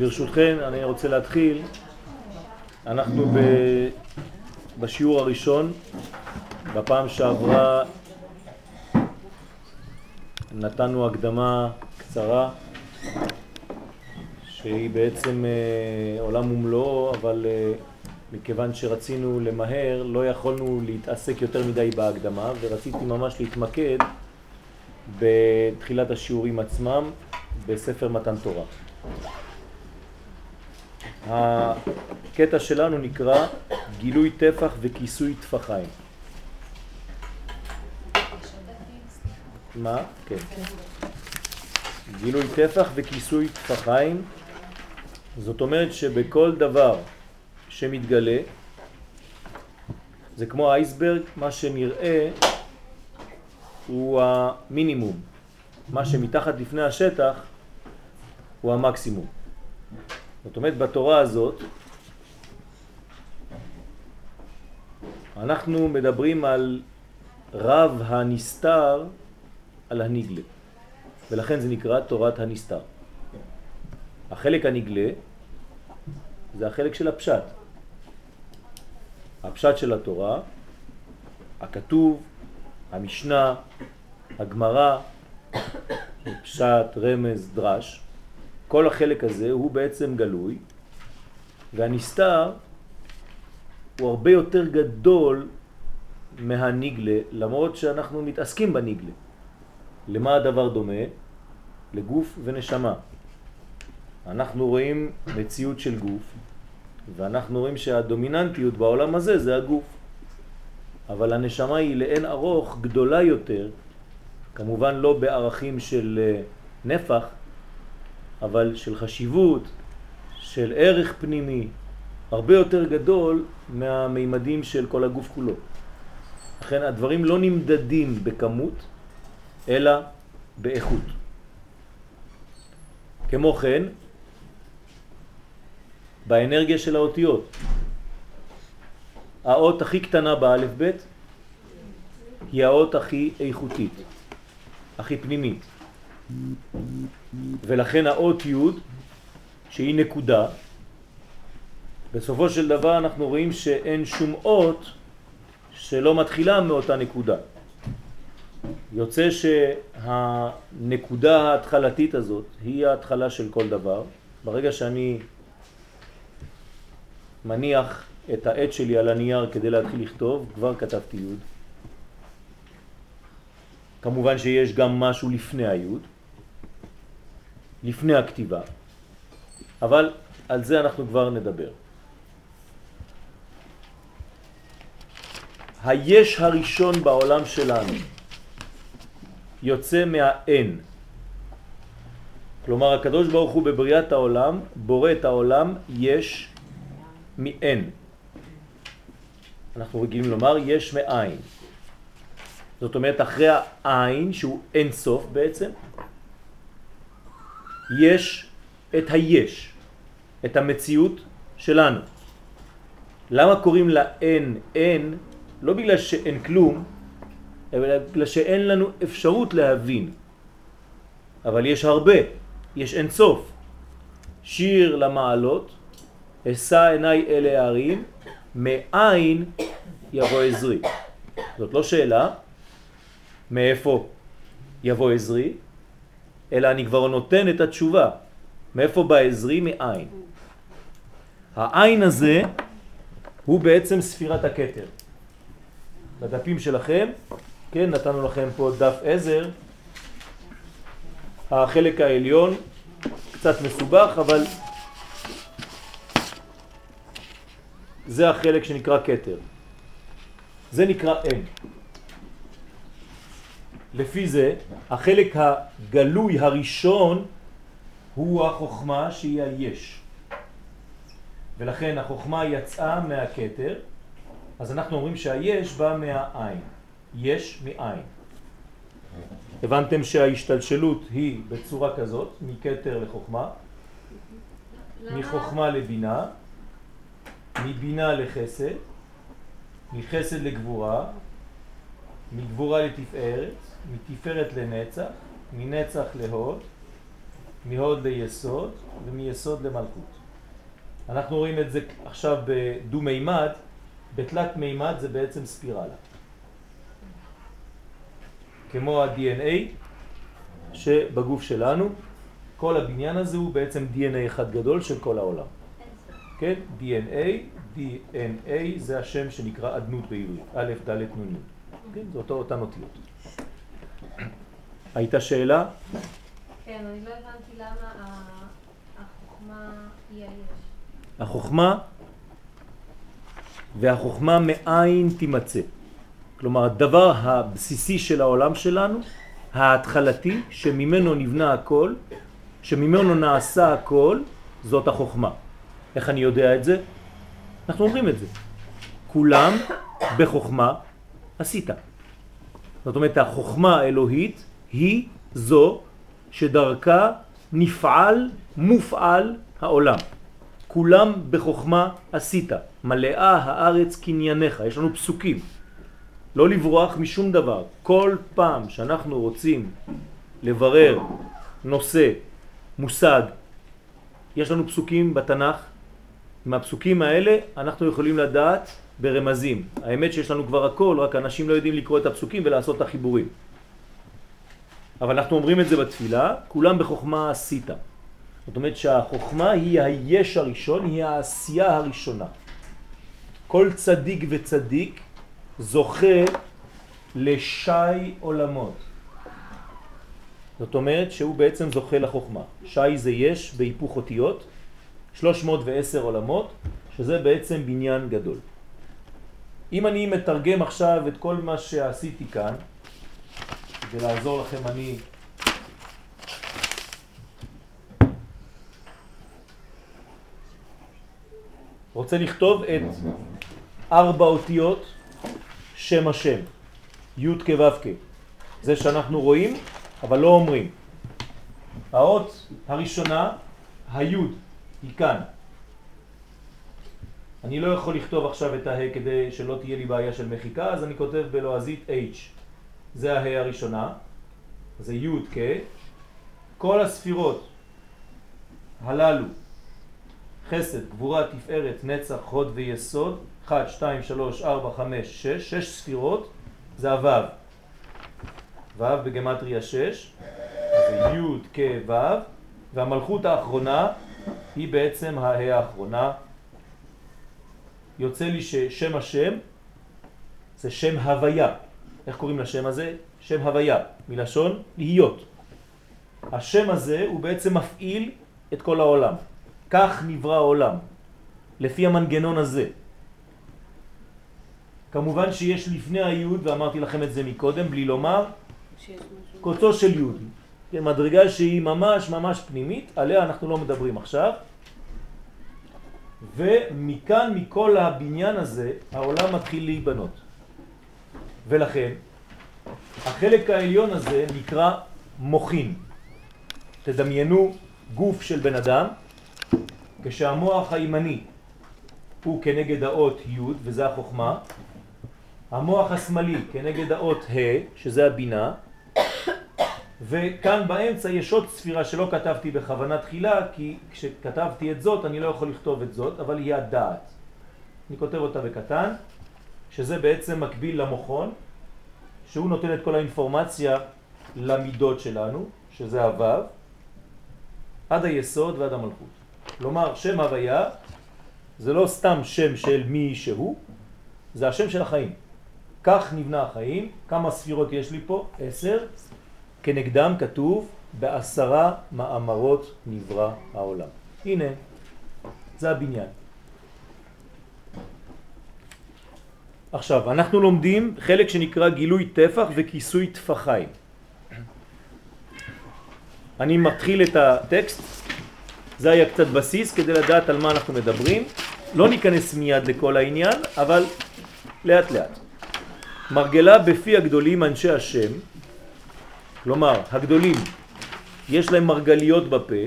ברשותכם, אני רוצה להתחיל. אנחנו ב... בשיעור הראשון, בפעם שעברה נתנו הקדמה קצרה שהיא בעצם אה, עולם ומלואו, אבל אה, מכיוון שרצינו למהר לא יכולנו להתעסק יותר מדי בהקדמה ורציתי ממש להתמקד בתחילת השיעורים עצמם בספר מתן תורה. הקטע שלנו נקרא גילוי טפח וכיסוי טפחיים. מה? כן. גילוי טפח וכיסוי טפחיים, זאת אומרת שבכל דבר שמתגלה, זה כמו אייסברג, מה שנראה הוא המינימום, מה שמתחת לפני השטח הוא המקסימום. זאת אומרת, בתורה הזאת אנחנו מדברים על רב הנסתר על הנגלה, ולכן זה נקרא תורת הנסתר. החלק הנגלה זה החלק של הפשט. הפשט של התורה, הכתוב, המשנה, הגמרא, פשט, רמז, דרש, כל החלק הזה הוא בעצם גלוי, והנסתר הוא הרבה יותר גדול מהניגלה, למרות שאנחנו מתעסקים בניגלה. למה הדבר דומה? לגוף ונשמה. אנחנו רואים מציאות של גוף, ואנחנו רואים שהדומיננטיות בעולם הזה זה הגוף. אבל הנשמה היא לאין ארוך גדולה יותר, כמובן לא בערכים של אה, נפח, אבל של חשיבות, של ערך פנימי, הרבה יותר גדול מהמימדים של כל הגוף כולו. לכן הדברים לא נמדדים בכמות, אלא באיכות. כמו כן, באנרגיה של האותיות. האות הכי קטנה באלף בית היא האות הכי איכותית, הכי פנימית. ולכן האות י' שהיא נקודה, בסופו של דבר אנחנו רואים שאין שום אות שלא מתחילה מאותה נקודה. יוצא שהנקודה ההתחלתית הזאת היא ההתחלה של כל דבר. ברגע שאני מניח את העט שלי על הנייר כדי להתחיל לכתוב, כבר כתבתי י'. כמובן שיש גם משהו לפני היוד, לפני הכתיבה, אבל על זה אנחנו כבר נדבר. היש הראשון בעולם שלנו יוצא מהאין. כלומר, הקדוש ברוך הוא בבריאת העולם בורא את העולם יש מאין. אנחנו רגילים לומר יש מאין. זאת אומרת, אחרי העין, שהוא אין סוף בעצם, יש את היש, את המציאות שלנו. למה קוראים לה אין אין? לא בגלל שאין כלום, אלא בגלל שאין לנו אפשרות להבין. אבל יש הרבה, יש אין סוף. שיר למעלות, אשא עיניי אלה הערים, מאין יבוא עזרי. זאת לא שאלה מאיפה יבוא עזרי, אלא אני כבר נותן את התשובה. מאיפה בא עזרי? מאין. העין הזה הוא בעצם ספירת הכתר. בדפים שלכם, כן, נתנו לכם פה דף עזר, החלק העליון קצת מסובך, אבל זה החלק שנקרא כתר. זה נקרא אין. לפי זה, החלק הגלוי הראשון הוא החוכמה שהיא היש. ולכן החוכמה יצאה מהכתר, אז אנחנו אומרים שהיש בא מהעין. יש מעין. הבנתם שההשתלשלות היא בצורה כזאת, מכתר לחוכמה, מחוכמה לבינה, מבינה לחסד, מחסד לגבורה, מגבורה לתפארת, מתפארת לנצח, מנצח להוד, מהוד ליסוד ומיסוד למלכות. אנחנו רואים את זה עכשיו בדו-מימד, בתלת מימד זה בעצם ספירלה. כמו ה-DNA שבגוף שלנו, כל הבניין הזה הוא בעצם DNA אחד גדול של כל העולם. כן? DNA, DNA זה השם שנקרא אדנות בעברית, א', ד', נ', כן? זה אותו, אותן אותיות. הייתה שאלה? כן, אני לא הבנתי למה החוכמה היא היש. החוכמה והחוכמה מאין תימצא. כלומר, הדבר הבסיסי של העולם שלנו, ההתחלתי, שממנו נבנה הכל, שממנו נעשה הכל, זאת החוכמה. איך אני יודע את זה? אנחנו אומרים את זה. כולם בחוכמה עשית. זאת אומרת, החוכמה האלוהית היא זו שדרכה נפעל, מופעל העולם. כולם בחוכמה עשית, מלאה הארץ קנייניך, יש לנו פסוקים. לא לברוח משום דבר. כל פעם שאנחנו רוצים לברר נושא, מושג, יש לנו פסוקים בתנ"ך, מהפסוקים האלה אנחנו יכולים לדעת ברמזים. האמת שיש לנו כבר הכל, רק אנשים לא יודעים לקרוא את הפסוקים ולעשות את החיבורים. אבל אנחנו אומרים את זה בתפילה, כולם בחוכמה עשית. זאת אומרת שהחוכמה היא היש הראשון, היא העשייה הראשונה. כל צדיק וצדיק זוכה לשי עולמות. זאת אומרת שהוא בעצם זוכה לחוכמה. שי זה יש בהיפוך אותיות, 310 עולמות, שזה בעצם בניין גדול. אם אני מתרגם עכשיו את כל מה שעשיתי כאן, כדי לעזור לכם אני רוצה לכתוב את ארבע אותיות שם השם, י' כו' כ'. זה שאנחנו רואים, אבל לא אומרים. האות הראשונה, היוד, היא כאן. אני לא יכול לכתוב עכשיו את הה כדי שלא תהיה לי בעיה של מחיקה, אז אני כותב בלועזית H. זה הה הראשונה, זה י' כ'. כל הספירות הללו, חסד, גבורה, תפארת, נצח, הוד ויסוד, 1, 2, 3, 4, 5, 6, 6 ספירות, זה הוו. וו בגמטריה 6, זה י' כ' ו', והמלכות האחרונה היא בעצם הה האחרונה. יוצא לי ששם השם זה שם הוויה. איך קוראים לשם הזה? שם הוויה, מלשון להיות. השם הזה הוא בעצם מפעיל את כל העולם. כך נברא העולם, לפי המנגנון הזה. כמובן שיש לפני היוד, ואמרתי לכם את זה מקודם, בלי לומר, קוצו של יוד. כן, מדרגה שהיא ממש ממש פנימית, עליה אנחנו לא מדברים עכשיו. ומכאן, מכל הבניין הזה, העולם מתחיל להיבנות. ולכן, החלק העליון הזה נקרא מוחין. תדמיינו גוף של בן אדם, כשהמוח הימני הוא כנגד האות י' וזה החוכמה, המוח השמאלי כנגד האות ה' שזה הבינה, וכאן באמצע יש עוד ספירה שלא כתבתי בכוונה תחילה, כי כשכתבתי את זאת אני לא יכול לכתוב את זאת, אבל היא הדעת. אני כותב אותה בקטן, שזה בעצם מקביל למוכון, שהוא נותן את כל האינפורמציה למידות שלנו, שזה הוו, עד היסוד ועד המלכות. כלומר, שם הוויה זה לא סתם שם של מי שהוא, זה השם של החיים. כך נבנה החיים, כמה ספירות יש לי פה? עשר. כנגדם כתוב בעשרה מאמרות נברא העולם. הנה, זה הבניין. עכשיו, אנחנו לומדים חלק שנקרא גילוי טפח וכיסוי טפחיים. אני מתחיל את הטקסט, זה היה קצת בסיס כדי לדעת על מה אנחנו מדברים. לא ניכנס מיד לכל העניין, אבל לאט לאט. מרגלה בפי הגדולים אנשי השם, כלומר הגדולים יש להם מרגליות בפה,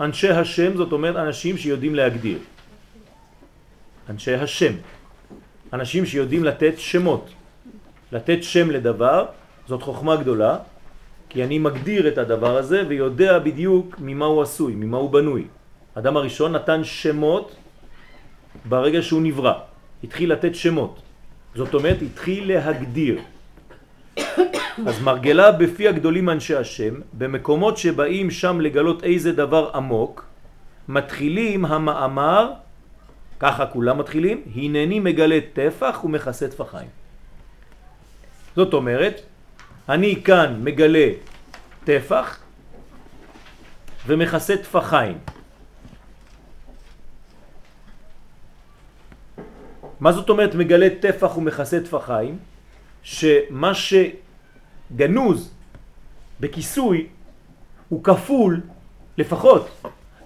אנשי השם זאת אומרת אנשים שיודעים להגדיר. אנשי השם, אנשים שיודעים לתת שמות. לתת שם לדבר זאת חוכמה גדולה, כי אני מגדיר את הדבר הזה ויודע בדיוק ממה הוא עשוי, ממה הוא בנוי. אדם הראשון נתן שמות ברגע שהוא נברא. התחיל לתת שמות. זאת אומרת, התחיל להגדיר. אז מרגלה בפי הגדולים אנשי השם, במקומות שבאים שם לגלות איזה דבר עמוק, מתחילים המאמר, ככה כולם מתחילים, הנני מגלה טפח ומכסה טפחיים. זאת אומרת, אני כאן מגלה טפח ומכסה טפחיים. מה זאת אומרת מגלה טפח ומכסה טפחיים? שמה שגנוז בכיסוי הוא כפול לפחות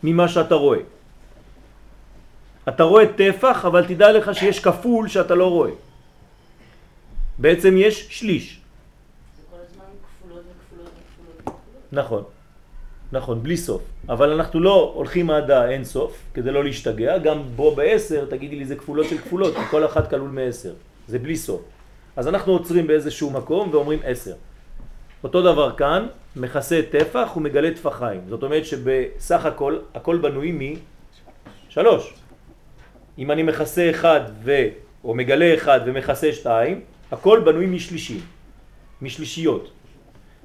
ממה שאתה רואה. אתה רואה טפח, אבל תדע לך שיש כפול שאתה לא רואה. בעצם יש שליש. נכון, נכון, בלי סוף. אבל אנחנו לא הולכים עד האין סוף, כדי לא להשתגע. גם בו בעשר, תגידי לי, זה כפולות של כפולות, כי כל אחת כלול מעשר. זה בלי סוף. אז אנחנו עוצרים באיזשהו מקום ואומרים עשר. אותו דבר כאן, מכסה טפח ומגלה טפחיים. זאת אומרת שבסך הכל, הכל בנוי משלוש. אם אני מכסה אחד ו... או מגלה אחד ומכסה שתיים, הכל בנוי משלישי, משלישיות.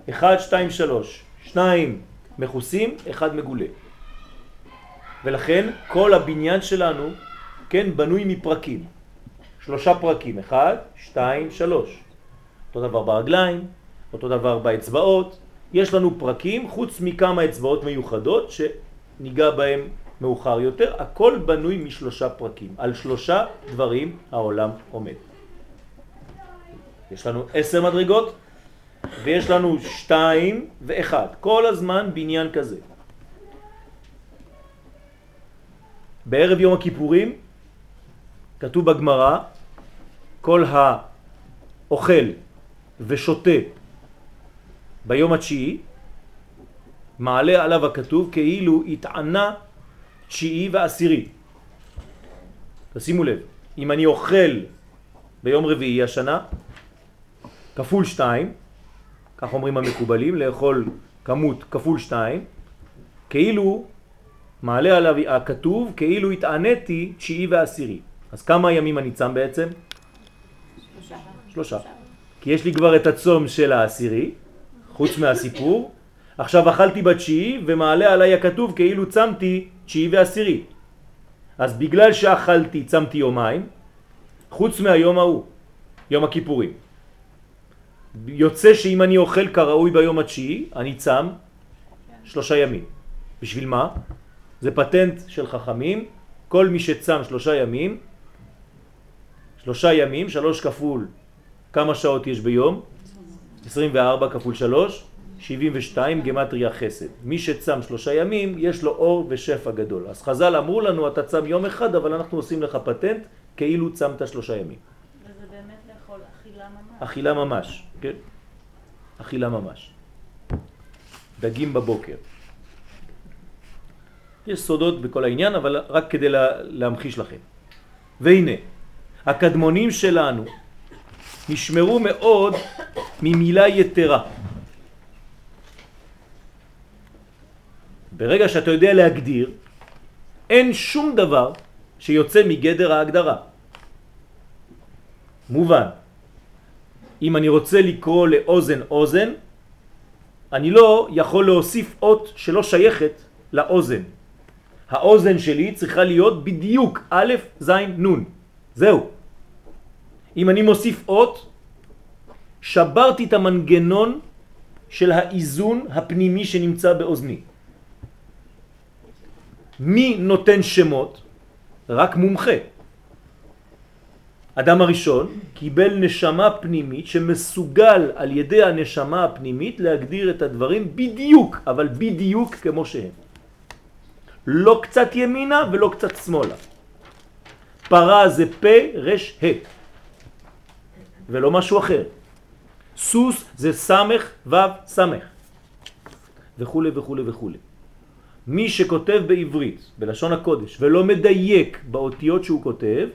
אחד, שתיים, שלוש. שניים מכוסים, אחד מגולה. ולכן כל הבניין שלנו, כן, בנוי מפרקים. שלושה פרקים, אחד, שתיים, שלוש. אותו דבר ברגליים, אותו דבר באצבעות. יש לנו פרקים, חוץ מכמה אצבעות מיוחדות שניגע בהם מאוחר יותר, הכל בנוי משלושה פרקים. על שלושה דברים העולם עומד. יש לנו עשר מדרגות, ויש לנו שתיים ואחד. כל הזמן בניין כזה. בערב יום הכיפורים כתוב בגמרא כל האוכל ושותה ביום התשיעי מעלה עליו הכתוב כאילו התענה תשיעי ועשירי. תשימו לב, אם אני אוכל ביום רביעי השנה כפול שתיים כך אומרים המקובלים, לאכול כמות כפול שתיים, כאילו מעלה עליו הכתוב, כאילו התעניתי תשיעי ועשירי. אז כמה ימים אני צם בעצם? שלושה. שלושה. כי יש לי כבר את הצום של העשירי, חוץ מהסיפור. עכשיו אכלתי בתשיעי ומעלה עליי הכתוב כאילו צמתי תשיעי ועשירי. אז בגלל שאכלתי צמתי יומיים, חוץ מהיום ההוא, יום הכיפורים. יוצא שאם אני אוכל כראוי ביום התשיעי, אני צם שלושה ימים. בשביל מה? זה פטנט של חכמים, כל מי שצם שלושה ימים, שלושה ימים, שלוש כפול, כמה שעות יש ביום? 24 כפול שלוש, 72 גמטריה חסד. מי שצם שלושה ימים, יש לו אור ושפע גדול. אז חז"ל אמרו לנו, אתה צם יום אחד, אבל אנחנו עושים לך פטנט, כאילו צמת שלושה ימים. וזה באמת לאכול אכילה ממש. אכילה ממש. כן? אכילה ממש. דגים בבוקר. יש סודות בכל העניין, אבל רק כדי לה, להמחיש לכם. והנה, הקדמונים שלנו נשמרו מאוד ממילה יתרה. ברגע שאתה יודע להגדיר, אין שום דבר שיוצא מגדר ההגדרה. מובן. אם אני רוצה לקרוא לאוזן אוזן, אני לא יכול להוסיף אות שלא שייכת לאוזן. האוזן שלי צריכה להיות בדיוק א', ז', נ'. זהו. אם אני מוסיף אות, שברתי את המנגנון של האיזון הפנימי שנמצא באוזני. מי נותן שמות? רק מומחה. אדם הראשון קיבל נשמה פנימית שמסוגל על ידי הנשמה הפנימית להגדיר את הדברים בדיוק, אבל בדיוק כמו שהם. לא קצת ימינה ולא קצת שמאלה. פרה זה פה, רש, ה. ולא משהו אחר. סוס זה סמך, וו, סמך. וכו' וכו' וכו'. מי שכותב בעברית, בלשון הקודש, ולא מדייק באותיות שהוא כותב,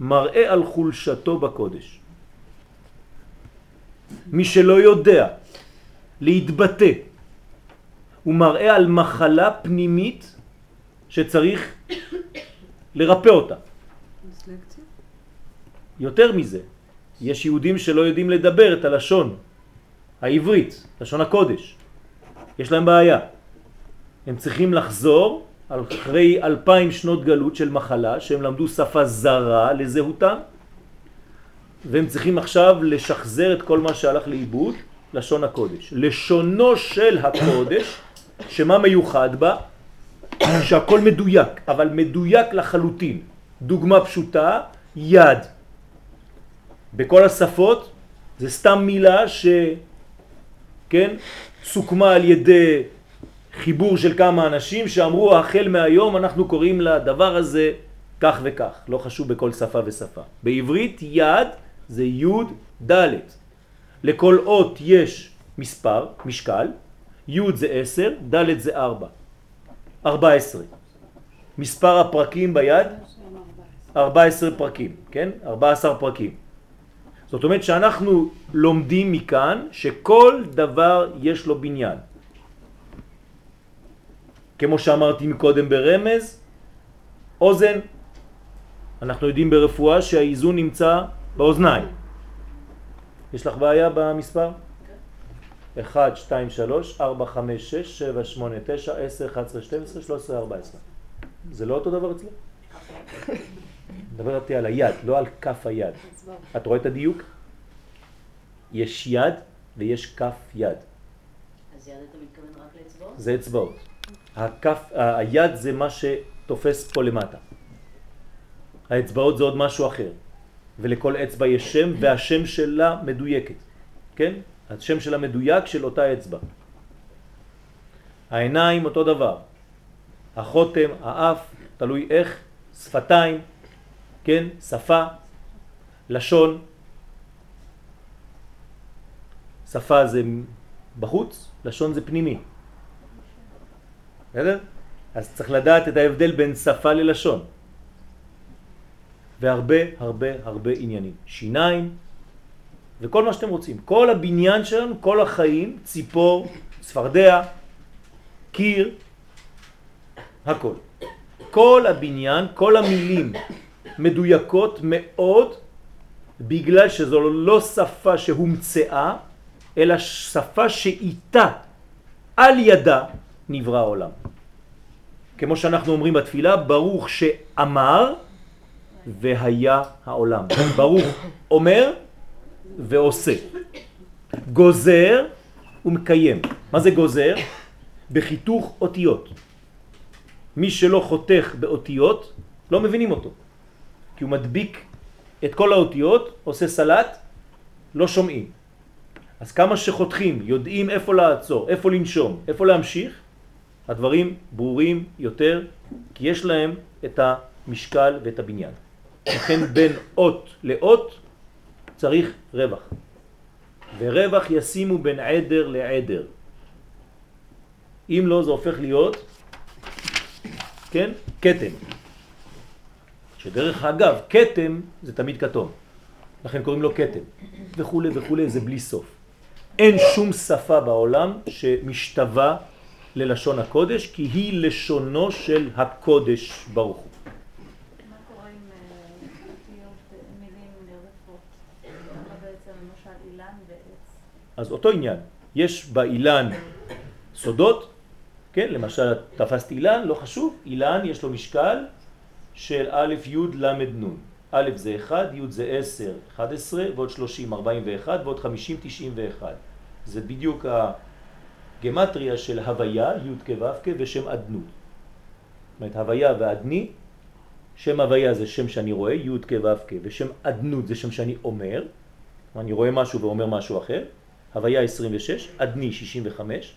מראה על חולשתו בקודש. מי שלא יודע להתבטא. הוא מראה על מחלה פנימית שצריך לרפא אותה. יותר מזה, יש יהודים שלא יודעים לדבר את הלשון העברית, לשון הקודש. יש להם בעיה. הם צריכים לחזור אחרי אלפיים שנות גלות של מחלה, שהם למדו שפה זרה לזהותם, והם צריכים עכשיו לשחזר את כל מה שהלך לאיבוד, לשון הקודש. לשונו של הקודש, שמה מיוחד בה? שהכל מדויק, אבל מדויק לחלוטין. דוגמה פשוטה, יד. בכל השפות זה סתם מילה ש... כן? סוכמה על ידי חיבור של כמה אנשים שאמרו החל מהיום אנחנו קוראים לדבר הזה כך וכך, לא חשוב בכל שפה ושפה. בעברית יד זה י' ד'. לכל אות יש מספר, משקל, י' זה 10, ד' זה 4. 14. מספר הפרקים ביד? 14 פרקים, כן? 14 פרקים. זאת אומרת שאנחנו לומדים מכאן שכל דבר יש לו בניין. כמו שאמרתי מקודם ברמז, אוזן, אנחנו יודעים ברפואה שהאיזון נמצא באוזניים. יש לך בעיה במספר? 1, 2, 3, 4, 5, 6, 7, 8, 9, 10, 11, 12, 13, 14. זה לא אותו דבר אצלך? מדבר על היד, לא על כף היד. את רואה את הדיוק? יש יד ויש כף יד. אז יד אתה מתכוון רק לאצבעות? זה אצבעות. הכף, היד זה מה שתופס פה למטה. האצבעות זה עוד משהו אחר. ולכל אצבע יש שם והשם שלה מדויקת. כן? השם שלה מדויק של אותה אצבע. העיניים אותו דבר. החותם, האף, תלוי איך, שפתיים, כן? שפה, לשון. שפה זה בחוץ, לשון זה פנימי. בסדר? אז צריך לדעת את ההבדל בין שפה ללשון. והרבה הרבה הרבה עניינים. שיניים וכל מה שאתם רוצים. כל הבניין שלנו, כל החיים, ציפור, צפרדע, קיר, הכל. כל הבניין, כל המילים מדויקות מאוד בגלל שזו לא שפה שהומצאה, אלא שפה שאיתה, על ידה, נברא העולם. כמו שאנחנו אומרים בתפילה, ברוך שאמר והיה העולם. ברוך אומר ועושה. גוזר ומקיים. מה זה גוזר? בחיתוך אותיות. מי שלא חותך באותיות, לא מבינים אותו. כי הוא מדביק את כל האותיות, עושה סלט, לא שומעים. אז כמה שחותכים, יודעים איפה לעצור, איפה לנשום, איפה להמשיך, הדברים ברורים יותר, כי יש להם את המשקל ואת הבניין. לכן בין אות לאות צריך רווח. ורווח ישימו בין עדר לעדר. אם לא, זה הופך להיות, כן, קטם. שדרך אגב, קטם זה תמיד כתום. לכן קוראים לו קטם. וכו' וכו', זה בלי סוף. אין שום שפה בעולם שמשתווה ללשון הקודש, כי היא לשונו של הקודש ברוך הוא. אז אותו עניין, יש באילן סודות, כן, למשל תפסתי אילן, לא חשוב, אילן יש לו משקל של א' י' ל' נ', א' זה 1, י' זה 10, 11, ועוד 30, 41, ועוד 50, 91. זה בדיוק הגמטריה של הוויה, י' כו' ושם אדנות. זאת אומרת, הוויה ואדני, שם הוויה זה שם שאני רואה, י' כו' ושם אדנות זה שם שאני אומר, אני רואה משהו ואומר משהו אחר, הוויה 26, אדני 65,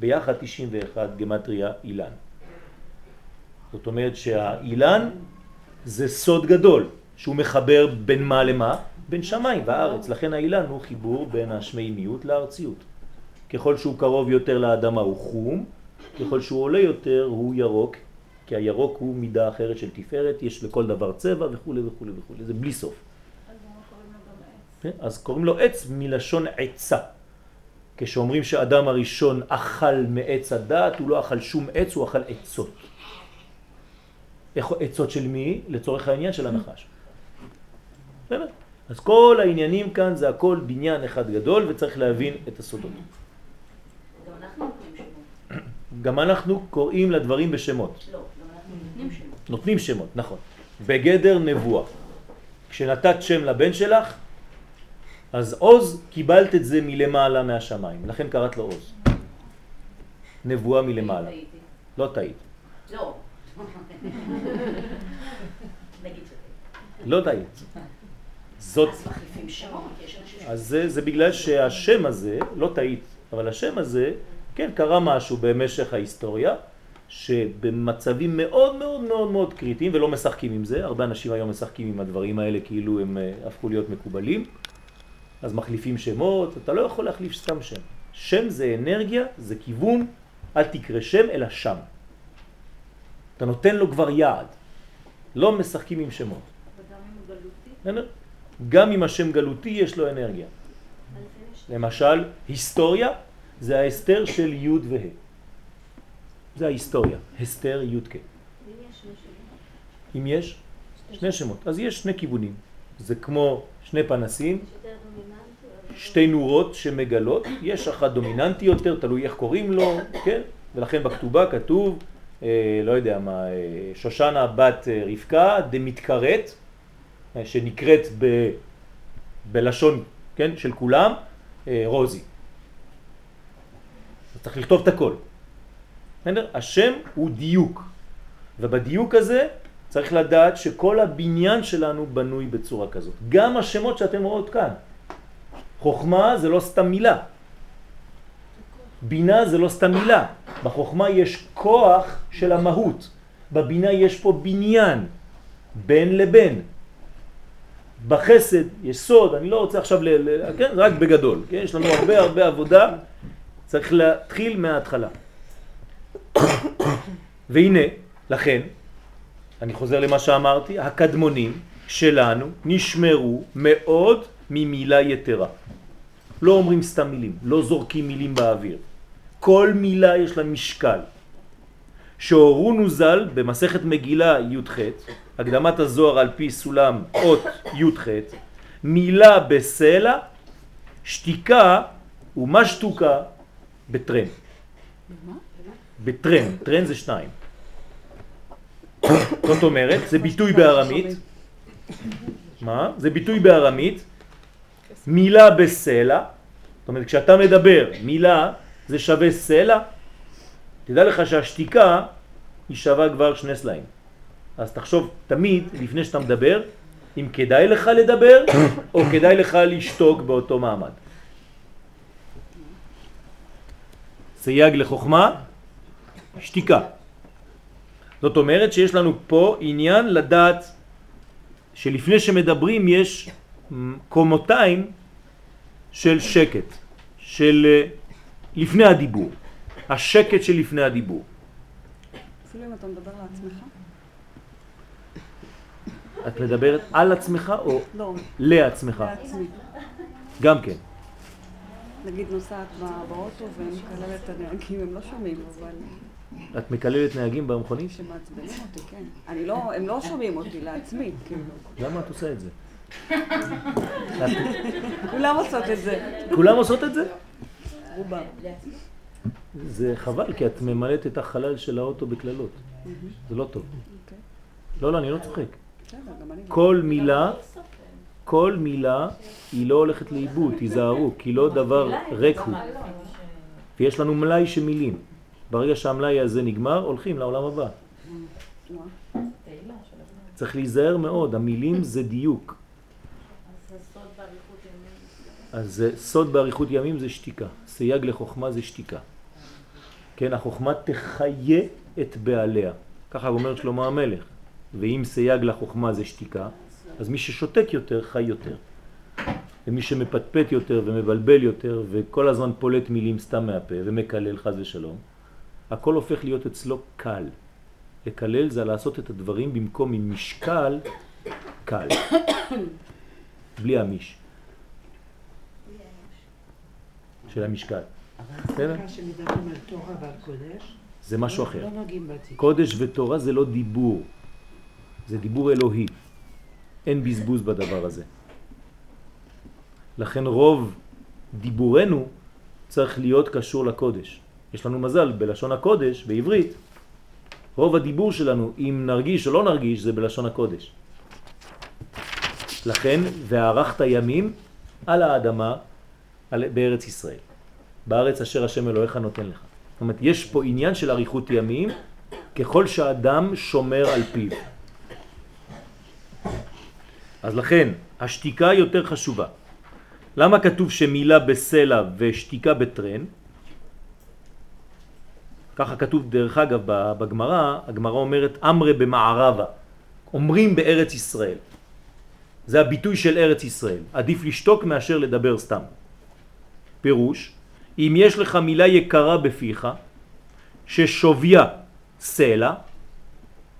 ביחד 91 גמטריה אילן. זאת אומרת שהאילן זה סוד גדול, שהוא מחבר בין מה למה? בין שמיים וארץ. לכן האילן הוא חיבור בין השמימיות לארציות. ככל שהוא קרוב יותר לאדמה הוא חום, ככל שהוא עולה יותר הוא ירוק, כי הירוק הוא מידה אחרת של תפארת, יש לכל דבר צבע וכו' וכו' וכו', זה בלי סוף. אז למה קוראים לו גם עץ? כן? אז קוראים לו עץ מלשון עצה. כשאומרים שאדם הראשון אכל מעץ הדעת, הוא לא אכל שום עץ, הוא אכל עצות. עצות של מי? לצורך העניין של הנחש. בסדר? אז כל העניינים כאן זה הכל בניין אחד גדול וצריך להבין את הסודות. גם אנחנו נותנים שמות. גם אנחנו קוראים לדברים בשמות. לא, גם אנחנו נותנים שמות. נותנים שמות, נכון. בגדר נבואה. כשנתת שם לבן שלך, אז עוז קיבלת את זה מלמעלה מהשמיים, לכן קראת לו עוז. נבואה מלמעלה. לא טעית. לא. לא טעית. זאת, אז זה בגלל שהשם הזה, לא טעית, אבל השם הזה, כן, קרה משהו במשך ההיסטוריה, שבמצבים מאוד מאוד מאוד מאוד קריטיים, ולא משחקים עם זה, הרבה אנשים היום משחקים עם הדברים האלה כאילו הם אה, הפכו להיות מקובלים, אז מחליפים שמות, אתה לא יכול להחליף סתם שם. שם זה אנרגיה, זה כיוון, אל תקרא שם אלא שם. אתה נותן לו כבר יעד, לא משחקים עם שמות. וגם אם הוא גלותי? גם אם השם גלותי יש לו אנרגיה. למשל, היסטוריה זה ההסתר של י' וה'. זה ההיסטוריה, הסתר י' כ'. אם יש שני שמות, שמות, אז יש שני כיוונים. זה כמו שני פנסים, שתי נורות שמגלות, יש אחת דומיננטי יותר, תלוי איך קוראים לו, כן? ולכן בכתובה כתוב, אה, לא יודע מה, אה, שושנה בת אה, רבקה דמתקראת, אה, שנקראת ב, בלשון, כן, של כולם, אה, רוזי. צריך לכתוב את הכל. בסדר? השם הוא דיוק, ובדיוק הזה צריך לדעת שכל הבניין שלנו בנוי בצורה כזאת. גם השמות שאתם רואות כאן. חוכמה זה לא סתם מילה. בינה זה לא סתם מילה. בחוכמה יש כוח של המהות. בבינה יש פה בניין, בין לבין. בחסד יש סוד, אני לא רוצה עכשיו, ל, ל, כן, רק בגדול. כן? יש לנו הרבה הרבה עבודה, צריך להתחיל מההתחלה. והנה, לכן, אני חוזר למה שאמרתי, הקדמונים שלנו נשמרו מאוד ממילה יתרה. לא אומרים סתם מילים, לא זורקים מילים באוויר. כל מילה יש לה משקל. שהורונו ז"ל במסכת מגילה י"ח, הקדמת הזוהר על פי סולם אות י"ח, מילה בסלע, שתיקה ומה בטרן. בטרן, טרן זה שניים. זאת אומרת, זה ביטוי בארמית. מה? זה ביטוי בארמית. מילה בסלע, זאת אומרת, כשאתה מדבר מילה זה שווה סלע, תדע לך שהשתיקה היא שווה כבר שני סלעים. אז תחשוב תמיד, לפני שאתה מדבר, אם כדאי לך לדבר או כדאי לך לשתוק באותו מעמד. סייג לחוכמה, שתיקה. זאת אומרת שיש לנו פה עניין לדעת שלפני שמדברים יש קומותיים של שקט, של אה, לפני הדיבור, השקט של לפני הדיבור. אפילו אם אתה מדבר לעצמך? את מדברת על עצמך או לא, לעצמך? לעצמי. גם כן. נגיד נוסעת באוטו ומקללת את הנהגים, הם לא שומעים, אבל את מקללת נהגים במכונית? שמעצבנים אותי, כן. אני לא, הם לא שומעים אותי לעצמי, כאילו. למה את עושה את זה? כולם עושות את זה, כולם עושות את זה? רובם. זה חבל, כי את ממלאת את החלל של האוטו בקללות. זה לא טוב. אוקיי. לא, לא, אני לא צוחק. אני... כל מילה, כל מילה היא לא הולכת לאיבוד, תיזהרו, כי לא דבר ריק הוא. ויש לנו מלאי של מילים. ברגע שהמלאי הזה נגמר, הולכים לעולם הבא. צריך להיזהר מאוד, המילים זה דיוק. אז סוד באריכות ימים זה שתיקה. סייג לחוכמה זה שתיקה. כן, החוכמה תחיה את בעליה. ככה אומר שלמה המלך. ואם סייג לחוכמה זה שתיקה, אז מי ששותק יותר חי יותר. ומי שמפטפט יותר ומבלבל יותר וכל הזמן פולט מילים סתם מהפה ומקלל חס ושלום, הכל הופך להיות אצלו קל. לקלל זה לעשות את הדברים במקום עם משקל קל. בלי המיש. של המשקל. בסדר? זה משהו לא- אחר. לא. קודש ותורה זה לא דיבור, זה דיבור אלוהי. אין בזבוז בדבר הזה. לכן רוב דיבורנו צריך להיות קשור לקודש. יש לנו מזל, בלשון הקודש, בעברית, רוב הדיבור שלנו, אם נרגיש או לא נרגיש, זה בלשון הקודש. לכן, והערכת ימים על האדמה על, בארץ ישראל. בארץ אשר השם אלוהיך נותן לך. זאת אומרת, יש פה עניין של אריכות ימים, ככל שהאדם שומר על פיו. אז לכן, השתיקה יותר חשובה. למה כתוב שמילה בסלע ושתיקה בטרן? ככה כתוב דרך אגב בגמרא, הגמרא אומרת אמרה במערבה, אומרים בארץ ישראל. זה הביטוי של ארץ ישראל. עדיף לשתוק מאשר לדבר סתם. פירוש, אם יש לך מילה יקרה בפיך, ששוויה סלע,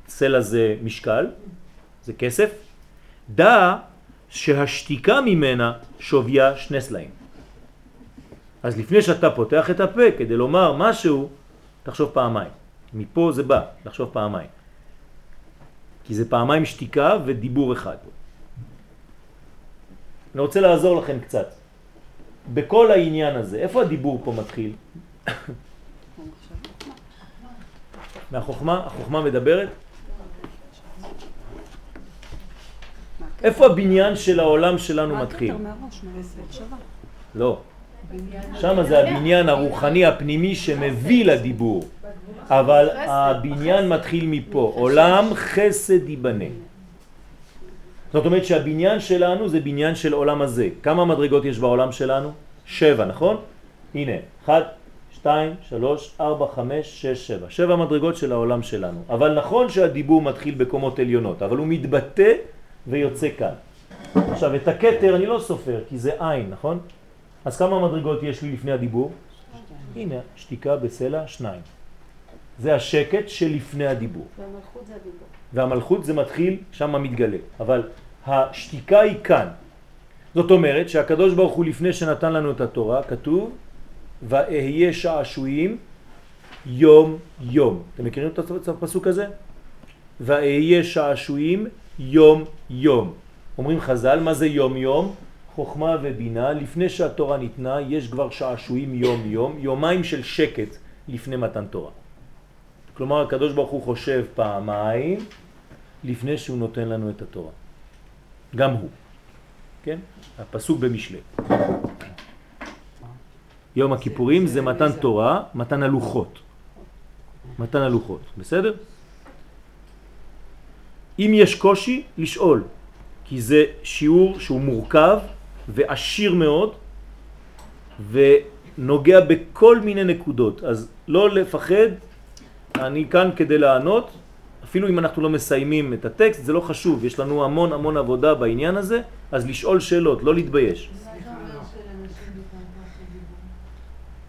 סלע זה משקל, זה כסף, דע שהשתיקה ממנה שוויה שני סלעים. אז לפני שאתה פותח את הפה כדי לומר משהו, תחשוב פעמיים. מפה זה בא, לחשוב פעמיים. כי זה פעמיים שתיקה ודיבור אחד. אני רוצה לעזור לכם קצת. בכל העניין הזה, איפה הדיבור פה מתחיל? מהחוכמה? החוכמה מדברת? איפה הבניין של העולם שלנו מתחיל? לא. שם זה הבניין הרוחני הפנימי שמביא לדיבור. אבל הבניין מתחיל מפה. עולם חסד ייבנה. זאת אומרת שהבניין שלנו זה בניין של עולם הזה. כמה מדרגות יש בעולם שלנו? שבע, נכון? הנה, אחת, שתיים, שלוש, ארבע, חמש, שש, שבע. שבע מדרגות של העולם שלנו. אבל נכון שהדיבור מתחיל בקומות עליונות, אבל הוא מתבטא ויוצא כאן. עכשיו, את הקטר אני לא סופר, כי זה עין, נכון? אז כמה מדרגות יש לי לפני הדיבור? הנה, שתיקה בסלע, שניים. זה השקט שלפני הדיבור. והמלכות זה הדיבור. והמלכות זה מתחיל, שם מתגלה. אבל השתיקה היא כאן. זאת אומרת שהקדוש ברוך הוא לפני שנתן לנו את התורה, כתוב ואהיה שעשועים יום יום. אתם מכירים את הפסוק הזה? ואהיה שעשועים יום יום. אומרים חז"ל, מה זה יום יום? חוכמה ובינה, לפני שהתורה ניתנה יש כבר שעשועים יום יום, יומיים של שקט לפני מתן תורה. כלומר הקדוש ברוך הוא חושב פעמיים לפני שהוא נותן לנו את התורה. גם הוא. כן? הפסוק במשלי. יום הכיפורים זה מתן תורה, מתן הלוחות. מתן הלוחות, בסדר? אם יש קושי, לשאול, כי זה שיעור שהוא מורכב ועשיר מאוד ונוגע בכל מיני נקודות, אז לא לפחד, אני כאן כדי לענות, אפילו אם אנחנו לא מסיימים את הטקסט, זה לא חשוב, יש לנו המון המון עבודה בעניין הזה, אז לשאול שאלות, לא להתבייש.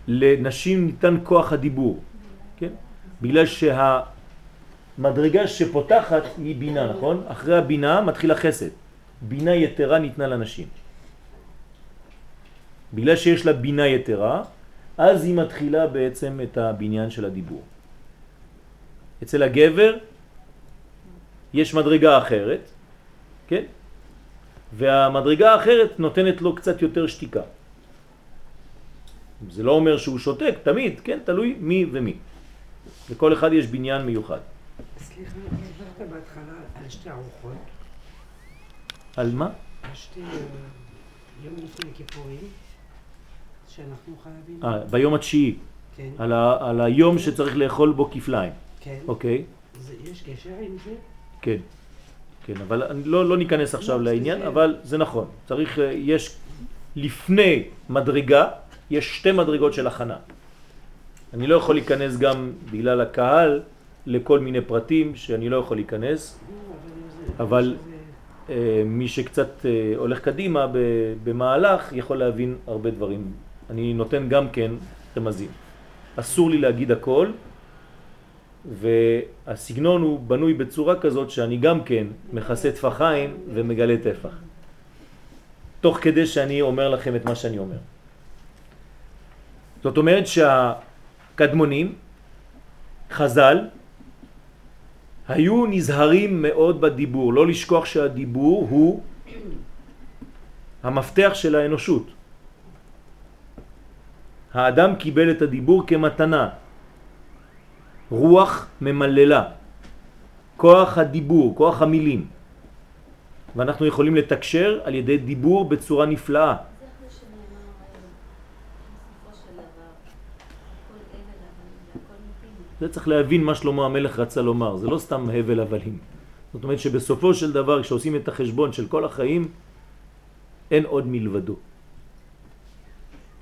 לנשים ניתן כוח הדיבור, כן? בגלל שהמדרגה שפותחת היא בינה, נכון? אחרי הבינה מתחיל החסד. בינה יתרה ניתנה לנשים. בגלל שיש לה בינה יתרה, אז היא מתחילה בעצם את הבניין של הדיבור. אצל הגבר יש מדרגה אחרת, כן? והמדרגה האחרת נותנת לו קצת יותר שתיקה. זה לא אומר שהוא שותק, תמיד, כן? תלוי מי ומי. לכל אחד יש בניין מיוחד. סליחה, דיברת בהתחלה על שתי ארוחות, על מה? על שתי אה, יום לפני כיפורים, שאנחנו חייבים, אה, ביום התשיעי, כן, על, ה, על היום שצריך לאכול בו כפליים. כן, אוקיי, זה- יש קשר עם זה? כן. כן, אבל לא, לא ניכנס עכשיו לא, לעניין, זה- אבל זה נכון. צריך, אה, יש לפני מדרגה, יש שתי מדרגות של הכנה. אני לא יכול להיכנס גם בגלל הקהל לכל מיני פרטים שאני לא יכול להיכנס. לא, אבל- אה, מי שקצת אה, הולך קדימה במהלך יכול להבין הרבה דברים. אני נותן גם כן רמזים. אסור לי להגיד הכל, והסגנון הוא בנוי בצורה כזאת שאני גם כן מכסה טפחיים ומגלה טפח. תוך כדי שאני אומר לכם את מה שאני אומר. זאת אומרת שהקדמונים, חז"ל, היו נזהרים מאוד בדיבור, לא לשכוח שהדיבור הוא המפתח של האנושות. האדם קיבל את הדיבור כמתנה, רוח ממללה, כוח הדיבור, כוח המילים. ואנחנו יכולים לתקשר על ידי דיבור בצורה נפלאה. זה אחרי שנאמר, בסופו של דבר, כל אבל הבלים, הכל מבין. זה צריך להבין מה שלמה המלך רצה לומר, זה לא סתם הבל הבלים. זאת אומרת שבסופו של דבר כשעושים את החשבון של כל החיים אין עוד מלבדו.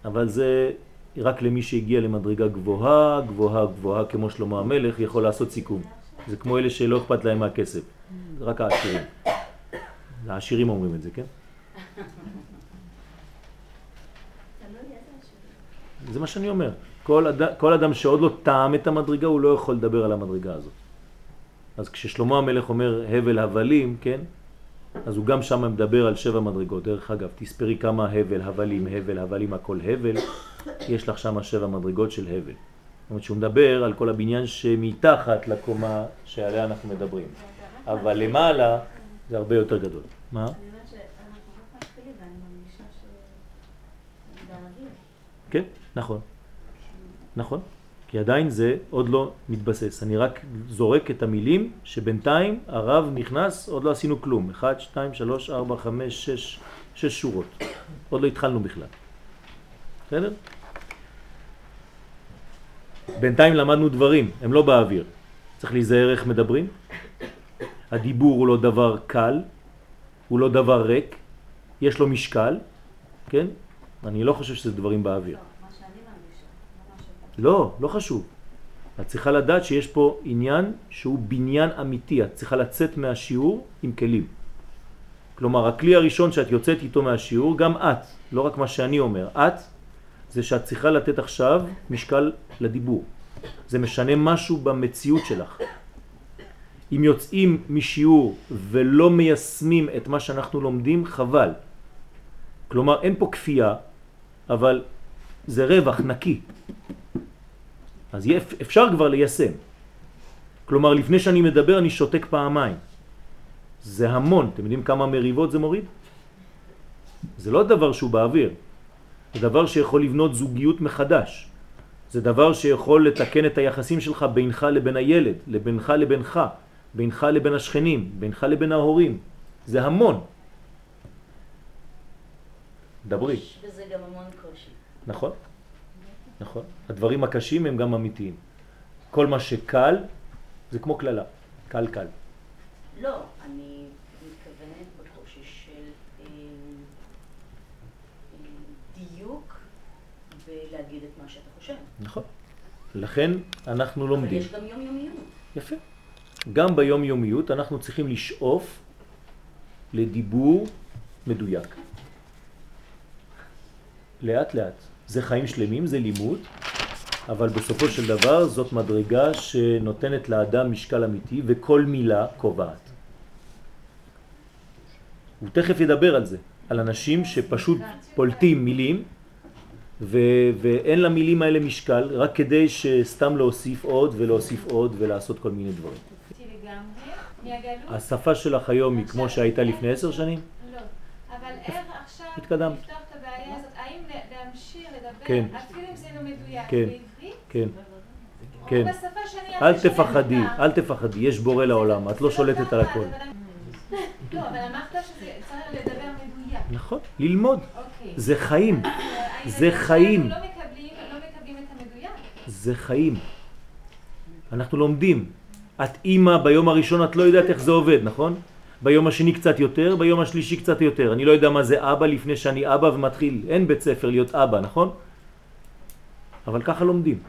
אבל זה רק למי שהגיע למדרגה גבוהה, גבוהה, גבוהה, כמו שלמה המלך, יכול לעשות סיכום. זה כמו אלה שלא אכפת להם מהכסף, זה רק העשירים. העשירים אומרים את זה, כן? זה מה שאני אומר. כל, אד... כל אדם שעוד לא טעם את המדרגה, הוא לא יכול לדבר על המדרגה הזאת. אז כששלמה המלך אומר הבל הבלים, כן? אז הוא גם שם מדבר על שבע מדרגות. דרך אגב, תספרי כמה הבל, הבלים, הבל, הבלים, הכל הבל, יש לך שם שבע מדרגות של הבל. זאת אומרת שהוא מדבר על כל הבניין שמתחת לקומה שעליה אנחנו מדברים. אבל למעלה זה הרבה יותר גדול. מה? באוויר. כן, נכון. נכון. כי עדיין זה עוד לא מתבסס. אני רק זורק את המילים שבינתיים הרב נכנס, עוד לא עשינו כלום. 1, 2, 3, 4, 5, 6, 6 שורות. עוד לא התחלנו בכלל. בסדר? בינתיים למדנו דברים, הם לא באוויר. צריך להיזהר איך מדברים. הדיבור הוא לא דבר קל, הוא לא דבר ריק, יש לו משקל, כן? אני לא חושב שזה דברים באוויר. לא, לא חשוב. את צריכה לדעת שיש פה עניין שהוא בניין אמיתי, את צריכה לצאת מהשיעור עם כלים. כלומר, הכלי הראשון שאת יוצאת איתו מהשיעור, גם את, לא רק מה שאני אומר, את, זה שאת צריכה לתת עכשיו משקל לדיבור. זה משנה משהו במציאות שלך. אם יוצאים משיעור ולא מיישמים את מה שאנחנו לומדים, חבל. כלומר, אין פה כפייה, אבל זה רווח נקי. אז אפשר כבר ליישם. כלומר, לפני שאני מדבר אני שותק פעמיים. זה המון. אתם יודעים כמה מריבות זה מוריד? זה לא דבר שהוא באוויר. זה דבר שיכול לבנות זוגיות מחדש. זה דבר שיכול לתקן את היחסים שלך בינך לבין הילד, לבינך לבינך, בינך לבין השכנים, בינך לבין ההורים. זה המון. דברי. בזה גם המון קושי. נכון, נכון. הדברים הקשים הם גם אמיתיים. כל מה שקל זה כמו כללה, קל קל. לא, אני מתכוונת בקושי של אה, דיוק ולהגיד את מה שאתה חושב. נכון. לכן אנחנו אבל לומדים. יש גם יומיומיות. יפה. גם ביום יומיות אנחנו צריכים לשאוף לדיבור מדויק. לאט לאט. זה חיים שלמים, זה לימוד, אבל בסופו של דבר זאת מדרגה שנותנת לאדם משקל אמיתי וכל מילה קובעת. הוא תכף ידבר על זה, על אנשים שפשוט פולטים מילים ו- ואין למילים האלה משקל רק כדי שסתם להוסיף עוד ולהוסיף עוד ולעשות כל מיני דברים. השפה שלך היום היא כמו שהייתה לפני עשר שנים? לא. אבל איך עכשיו התקדמת. לפתור את הבעיה הזאת? האם להמשיך לדבר, כן. זה לא מדויק, כן. כן, כן. אל תפחדי? אל תפחדי, יש בורא לעולם, את לא שולטת על הכל. לא, אבל אמרת שזה צריך לדבר מדויק. נכון, ללמוד, אוקיי. זה חיים, זה הילדים חיים. לא לא. זה חיים. אנחנו לומדים. את אימא, ביום הראשון את לא יודעת איך זה עובד, נכון? ביום השני קצת יותר, ביום השלישי קצת יותר. אני לא יודע מה זה אבא לפני שאני אבא ומתחיל. אין בית ספר להיות אבא, נכון? אבל ככה לומדים.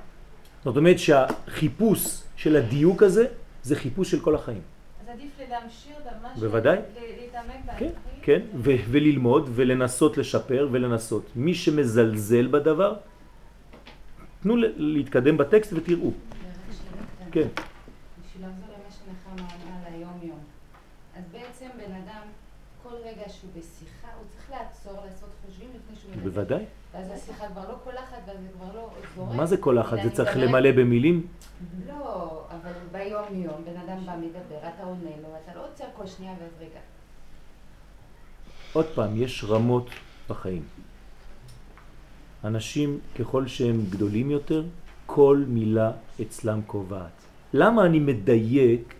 זאת אומרת שהחיפוש של הדיוק הזה, זה חיפוש של כל החיים. אז עדיף להמשיך ממש... בוודאי. להתעמק כן. כן, ו- וללמוד ולנסות לשפר ולנסות. מי שמזלזל בדבר, תנו להתקדם בטקסט ותראו. כן. בשביל לחזור למה שנחמה אמרה על היום-יום. אז בעצם בן אדם כל רגע שהוא בשיחה, הוא צריך לעצור, לעשות חושבים לפני שהוא מדבר. בוודאי. ואז השיחה כבר לא קולחת, ואז זה כבר לא. מה זה כל אחת? זה צריך למלא במילים? לא, אבל ביום יום, בן אדם בא מדבר, אתה עונה לו, אתה לא עוצר כל שנייה ואז רגע. עוד פעם, יש רמות בחיים. אנשים, ככל שהם גדולים יותר, כל מילה אצלם קובעת. למה אני מדייק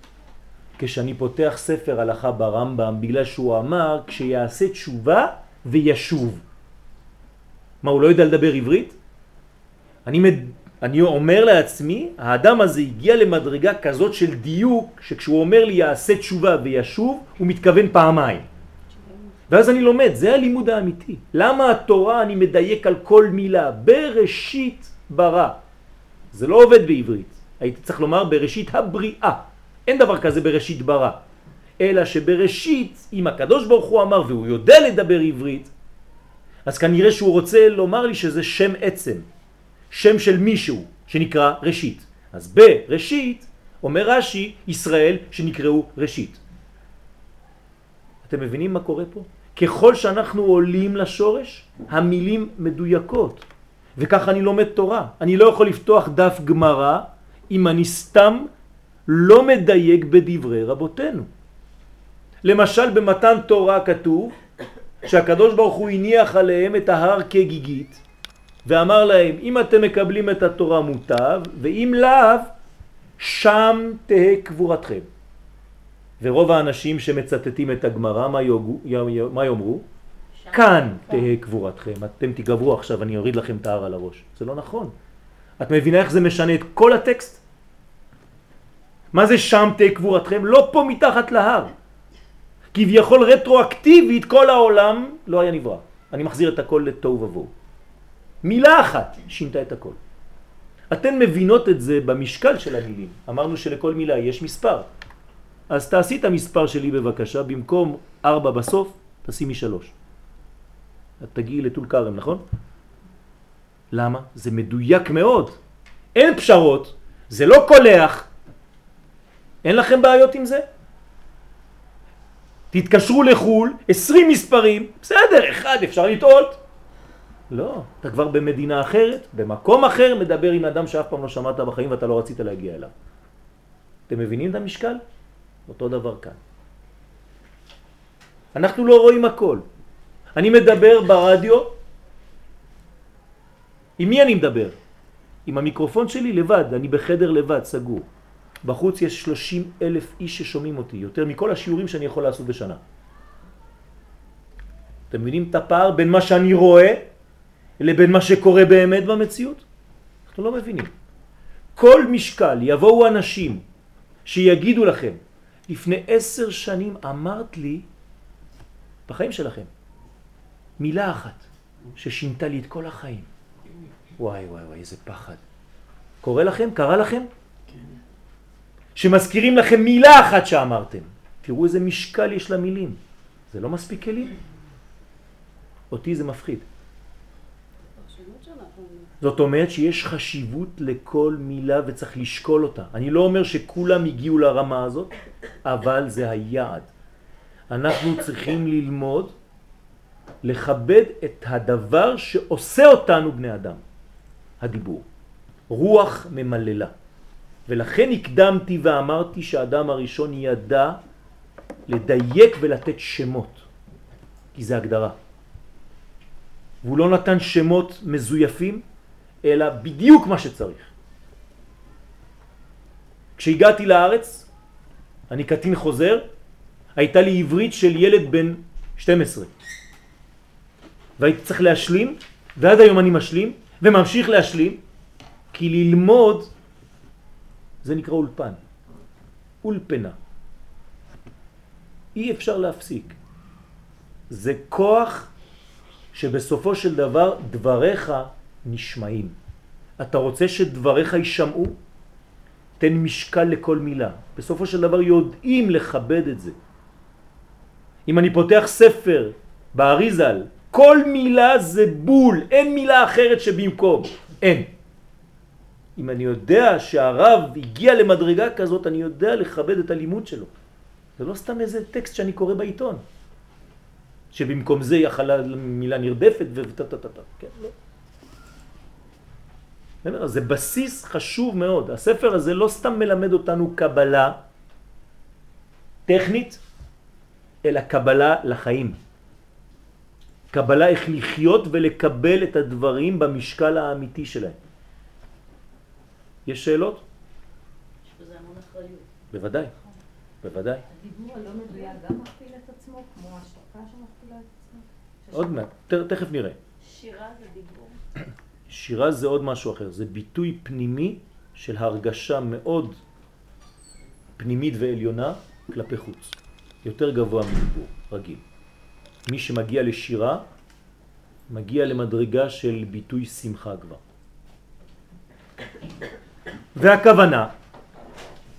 כשאני פותח ספר הלכה ברמב"ם? בגלל שהוא אמר, כשיעשה תשובה וישוב. מה, הוא לא יודע לדבר עברית? אני, מד... אני אומר לעצמי, האדם הזה הגיע למדרגה כזאת של דיוק, שכשהוא אומר לי יעשה תשובה וישוב, הוא מתכוון פעמיים. ואז אני לומד, זה הלימוד האמיתי. למה התורה אני מדייק על כל מילה? בראשית ברא. זה לא עובד בעברית. הייתי צריך לומר בראשית הבריאה. אין דבר כזה בראשית ברא. אלא שבראשית, אם הקדוש ברוך הוא אמר והוא יודע לדבר עברית, אז כנראה שהוא רוצה לומר לי שזה שם עצם. שם של מישהו שנקרא ראשית. אז בראשית אומר רש"י ישראל שנקראו ראשית. אתם מבינים מה קורה פה? ככל שאנחנו עולים לשורש, המילים מדויקות. וכך אני לומד תורה. אני לא יכול לפתוח דף גמרא אם אני סתם לא מדייק בדברי רבותינו. למשל במתן תורה כתוב שהקדוש ברוך הוא הניח עליהם את ההר כגיגית ואמר להם אם אתם מקבלים את התורה מוטב ואם לאו שם תהא קבורתכם. ורוב האנשים שמצטטים את הגמרא, מה, יוגו, מה יאמרו? כאן תהא קבורתכם. אתם תגברו עכשיו, אני אוריד לכם את ההר על הראש. זה לא נכון. את מבינה איך זה משנה את כל הטקסט? מה זה שם תהא קבורתכם? לא פה מתחת להר. כביכול רטרואקטיבית כל העולם לא היה נברא. אני מחזיר את הכל לתוהו ובוהו. מילה אחת שינתה את הכל. אתן מבינות את זה במשקל של המילים. אמרנו שלכל מילה יש מספר. אז תעשי את המספר שלי בבקשה, במקום ארבע בסוף, תשימי שלוש. את תגיעי לטול כרם, נכון? למה? זה מדויק מאוד. אין פשרות, זה לא קולח. אין לכם בעיות עם זה? תתקשרו לחול, 20 מספרים, בסדר, אחד אפשר לטעות. לא, אתה כבר במדינה אחרת, במקום אחר, מדבר עם אדם שאף פעם לא שמעת בחיים ואתה לא רצית להגיע אליו. אתם מבינים את המשקל? אותו דבר כאן. אנחנו לא רואים הכל. אני מדבר ברדיו, עם מי אני מדבר? עם המיקרופון שלי לבד, אני בחדר לבד, סגור. בחוץ יש 30 אלף איש ששומעים אותי, יותר מכל השיעורים שאני יכול לעשות בשנה. אתם מבינים את הפער בין מה שאני רואה לבין מה שקורה באמת במציאות? אנחנו לא מבינים. כל משקל יבואו אנשים שיגידו לכם, לפני עשר שנים אמרת לי, בחיים שלכם, מילה אחת ששינתה לי את כל החיים. וואי וואי וואי, איזה פחד. קורה לכם? קרה לכם? שמזכירים לכם מילה אחת שאמרתם. תראו איזה משקל יש למילים. זה לא מספיק כלים? אותי זה מפחיד. זאת אומרת שיש חשיבות לכל מילה וצריך לשקול אותה. אני לא אומר שכולם הגיעו לרמה הזאת, אבל זה היעד. אנחנו צריכים ללמוד לכבד את הדבר שעושה אותנו בני אדם, הדיבור. רוח ממללה. ולכן הקדמתי ואמרתי שהאדם הראשון ידע לדייק ולתת שמות, כי זה הגדרה. והוא לא נתן שמות מזויפים, אלא בדיוק מה שצריך. כשהגעתי לארץ, אני קטין חוזר, הייתה לי עברית של ילד בן 12. והייתי צריך להשלים, ועד היום אני משלים, וממשיך להשלים, כי ללמוד זה נקרא אולפן, אולפנה. אי אפשר להפסיק. זה כוח שבסופו של דבר דבריך נשמעים. אתה רוצה שדבריך יישמעו? תן משקל לכל מילה. בסופו של דבר יודעים לכבד את זה. אם אני פותח ספר באריזל, כל מילה זה בול, אין מילה אחרת שבמקום. אין. אם אני יודע שהרב הגיע למדרגה כזאת, אני יודע לכבד את הלימוד שלו. זה לא סתם איזה טקסט שאני קורא בעיתון. שבמקום זה יכלה מילה נרדפת וטטטטט, כן, לא. זה בסיס חשוב מאוד. הספר הזה לא סתם מלמד אותנו קבלה טכנית, אלא קבלה לחיים. קבלה איך לחיות ולקבל את הדברים במשקל האמיתי שלהם. יש שאלות? יש בזה המון אחריות. בוודאי, בוודאי. הדיבור הלא מדויק גם מכפיל את עצמו, כמו ההשתקה שמכפילה את עצמה? עוד מעט, תכף נראה. שירה זה דיבור. שירה זה עוד משהו אחר, זה ביטוי פנימי של הרגשה מאוד פנימית ועליונה כלפי חוץ. יותר גבוה מדיבור רגיל. מי שמגיע לשירה, מגיע למדרגה של ביטוי שמחה כבר. והכוונה,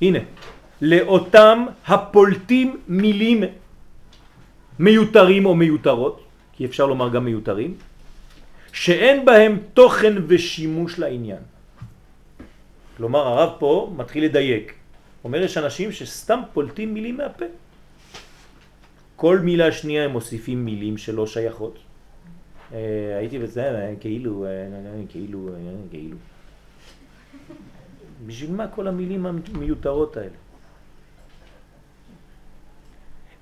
הנה, לאותם הפולטים מילים מיותרים או מיותרות, כי אפשר לומר גם מיותרים, שאין בהם תוכן ושימוש לעניין. כלומר, הרב פה מתחיל לדייק. אומר, יש אנשים שסתם פולטים מילים מהפה. כל מילה שנייה הם מוסיפים מילים שלא שייכות. אה, הייתי בזה, אה, כאילו, אה, כאילו, כאילו. בשביל מה כל המילים המיותרות האלה?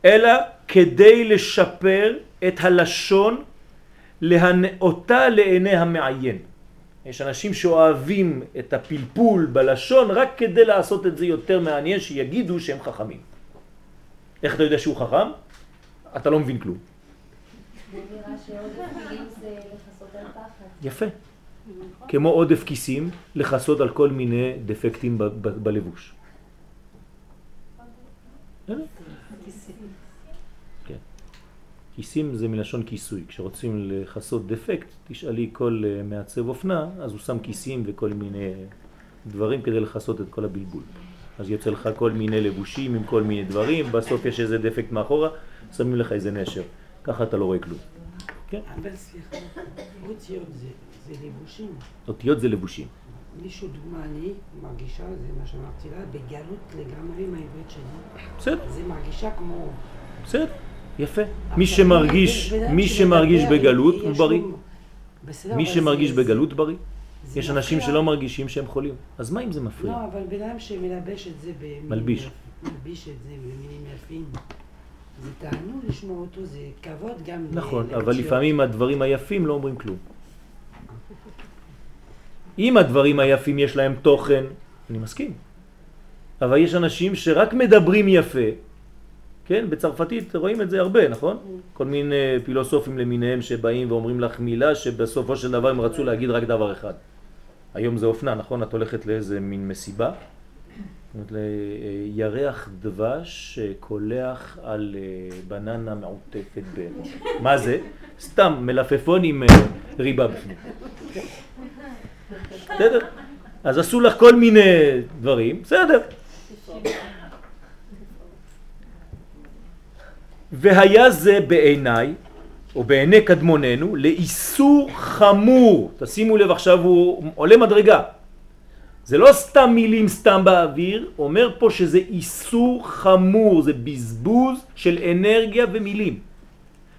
אלא כדי לשפר את הלשון להנאותה לעיני המעיין. יש אנשים שאוהבים את הפלפול בלשון רק כדי לעשות את זה יותר מעניין, שיגידו שהם חכמים. איך אתה יודע שהוא חכם? אתה לא מבין כלום. יפה. כמו עודף כיסים, לכסות על כל מיני דפקטים בלבוש. כיסים זה מלשון כיסוי. כשרוצים לכסות דפקט, תשאלי כל אה, מעצב אופנה, אז הוא שם כיסים וכל מיני דברים כדי לכסות את כל הבלבול. אז יוצא לך כל מיני לבושים עם כל מיני דברים, בסוף יש איזה דפקט מאחורה, שמים לך איזה נשר. ככה אתה לא רואה כלום. כן? אבל סליחה, אותיות זה, זה לבושים. אותיות זה לבושים. מישהו דוגמה, אני מרגישה, זה מה שאמרתי לה, בגלות לגמרי עם העברית שלי. בסדר, זה מרגישה כמו... בסדר, יפה. מי שמרגיש, מי שמרגיש בגלות הוא בריא. מי שמרגיש בגלות בריא. יש אנשים. שלא מרגישים שהם חולים. אז מה אם זה מפריע? לא, אבל בן אדם שמלבש את זה במילים... מלביש. מלביש את זה במילים יפים. זה תענוג לשמוע אותו, זה כבוד גם... נכון, אבל. לפעמים הדברים היפים לא אומרים כלום. אם הדברים היפים יש להם תוכן, אני מסכים. אבל יש אנשים שרק מדברים יפה, כן? בצרפתית רואים את זה הרבה, נכון? כל מיני פילוסופים למיניהם שבאים ואומרים לך מילה שבסופו של דבר הם רצו להגיד רק דבר אחד. היום זה אופנה, נכון? את הולכת לאיזה מין מסיבה, אומרת לה, אה, ירח דבש קולח על אה, בננה מעוטפת ב... מה זה? סתם מלפפון עם אה, ריבה בפנים. בסדר? אז עשו לך כל מיני דברים, בסדר. והיה זה בעיניי, או בעיני קדמוננו, לאיסור חמור. תשימו לב עכשיו, הוא עולה מדרגה. זה לא סתם מילים סתם באוויר, אומר פה שזה איסור חמור, זה בזבוז של אנרגיה ומילים.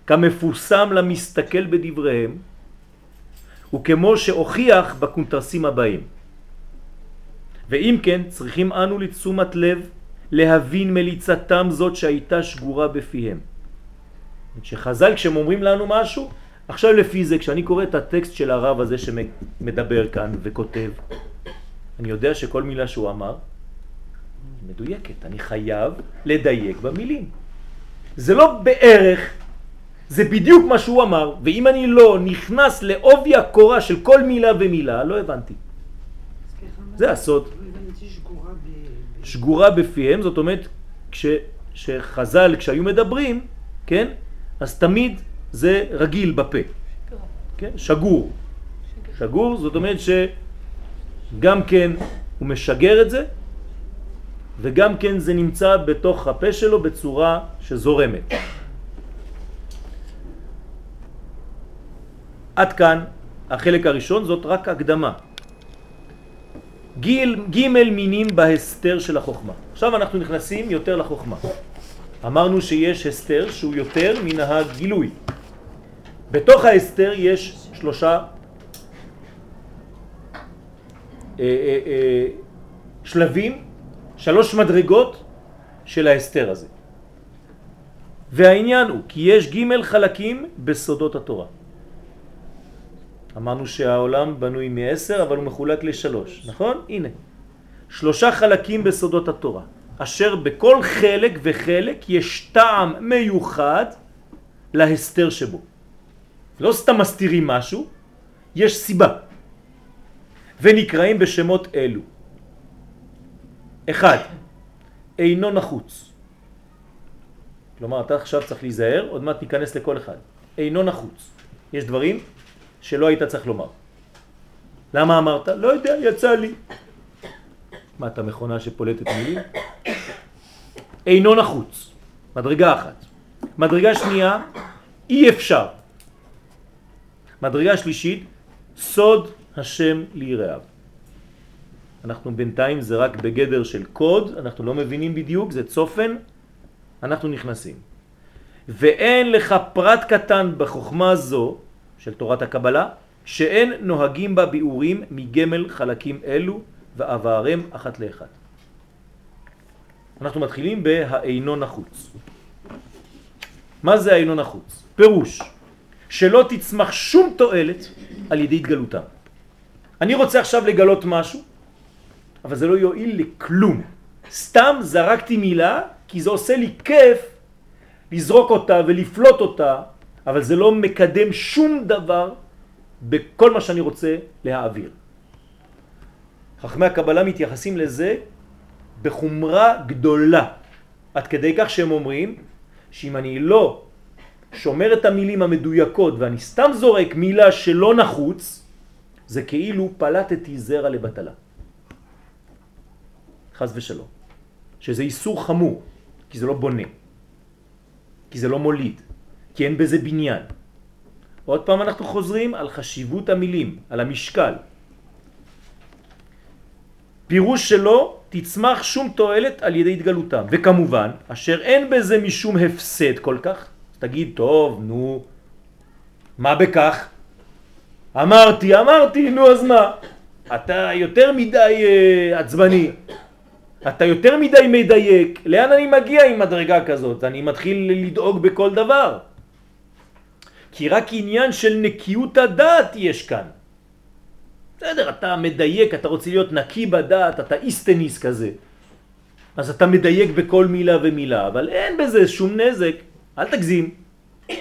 כמפורסם למסתכל בדבריהם, וכמו שהוכיח בקונטרסים הבאים. ואם כן, צריכים אנו לתשומת לב להבין מליצתם זאת שהייתה שגורה בפיהם. שחז"ל כשהם אומרים לנו משהו, עכשיו לפי זה, כשאני קורא את הטקסט של הרב הזה שמדבר כאן וכותב, אני יודע שכל מילה שהוא אמר מדויקת, אני חייב לדייק במילים. זה לא בערך, זה בדיוק מה שהוא אמר, ואם אני לא נכנס לעובי הקורה של כל מילה ומילה, לא הבנתי. זה הסוד. לא הבנתי שגורה ב... ב- שגורה בפיהם, זאת אומרת, כש, שחז"ל, כשהיו מדברים, כן, אז תמיד זה רגיל בפה. כן? שגור. שגור, זאת אומרת שגם כן הוא משגר את זה, וגם כן זה נמצא בתוך הפה שלו בצורה שזורמת. עד כאן החלק הראשון, זאת רק הקדמה. גיל, ג' מינים בהסתר של החוכמה. עכשיו אנחנו נכנסים יותר לחוכמה. אמרנו שיש הסתר שהוא יותר מן הגילוי. בתוך האסתר יש שלושה אה, אה, אה, שלבים, שלוש מדרגות של האסתר הזה. והעניין הוא כי יש ג' חלקים בסודות התורה. אמרנו שהעולם בנוי מעשר אבל הוא מחולק לשלוש, נכון? הנה. שלושה חלקים בסודות התורה, אשר בכל חלק וחלק יש טעם מיוחד להסתר שבו. לא סתם מסתירים משהו, יש סיבה. ונקראים בשמות אלו. אחד, אינו נחוץ. כלומר, אתה עכשיו צריך להיזהר, עוד מעט ניכנס לכל אחד. אינו נחוץ. יש דברים שלא היית צריך לומר. למה אמרת? לא יודע, יצא לי. מה, אתה מכונה שפולטת מילים? אינו נחוץ. מדרגה אחת. מדרגה שנייה, אי אפשר. מדרגה שלישית, סוד השם ליראיו. אנחנו בינתיים זה רק בגדר של קוד, אנחנו לא מבינים בדיוק, זה צופן, אנחנו נכנסים. ואין לך פרט קטן בחוכמה זו של תורת הקבלה, שאין נוהגים בה ביאורים מגמל חלקים אלו ועברם אחת לאחת. אנחנו מתחילים בהאינו נחוץ. מה זה האינו נחוץ? פירוש שלא תצמח שום תועלת על ידי התגלותה. אני רוצה עכשיו לגלות משהו, אבל זה לא יועיל לכלום. סתם זרקתי מילה כי זה עושה לי כיף לזרוק אותה ולפלוט אותה, אבל זה לא מקדם שום דבר בכל מה שאני רוצה להעביר. חכמי הקבלה מתייחסים לזה בחומרה גדולה, עד כדי כך שהם אומרים שאם אני לא שומר את המילים המדויקות ואני סתם זורק מילה שלא נחוץ, זה כאילו פלטתי זרע לבטלה. חז ושלום. שזה איסור חמור, כי זה לא בונה, כי זה לא מוליד, כי אין בזה בניין. עוד פעם אנחנו חוזרים על חשיבות המילים, על המשקל. פירוש שלו תצמח שום תועלת על ידי התגלותם, וכמובן, אשר אין בזה משום הפסד כל כך, תגיד, טוב, נו, מה בכך? אמרתי, אמרתי, נו אז מה? אתה יותר מדי uh, עצבני, אתה יותר מדי מדייק, לאן אני מגיע עם מדרגה כזאת? אני מתחיל לדאוג בכל דבר. כי רק עניין של נקיות הדעת יש כאן. בסדר, אתה מדייק, אתה רוצה להיות נקי בדעת, אתה איסטניס כזה. אז אתה מדייק בכל מילה ומילה, אבל אין בזה שום נזק, אל תגזים.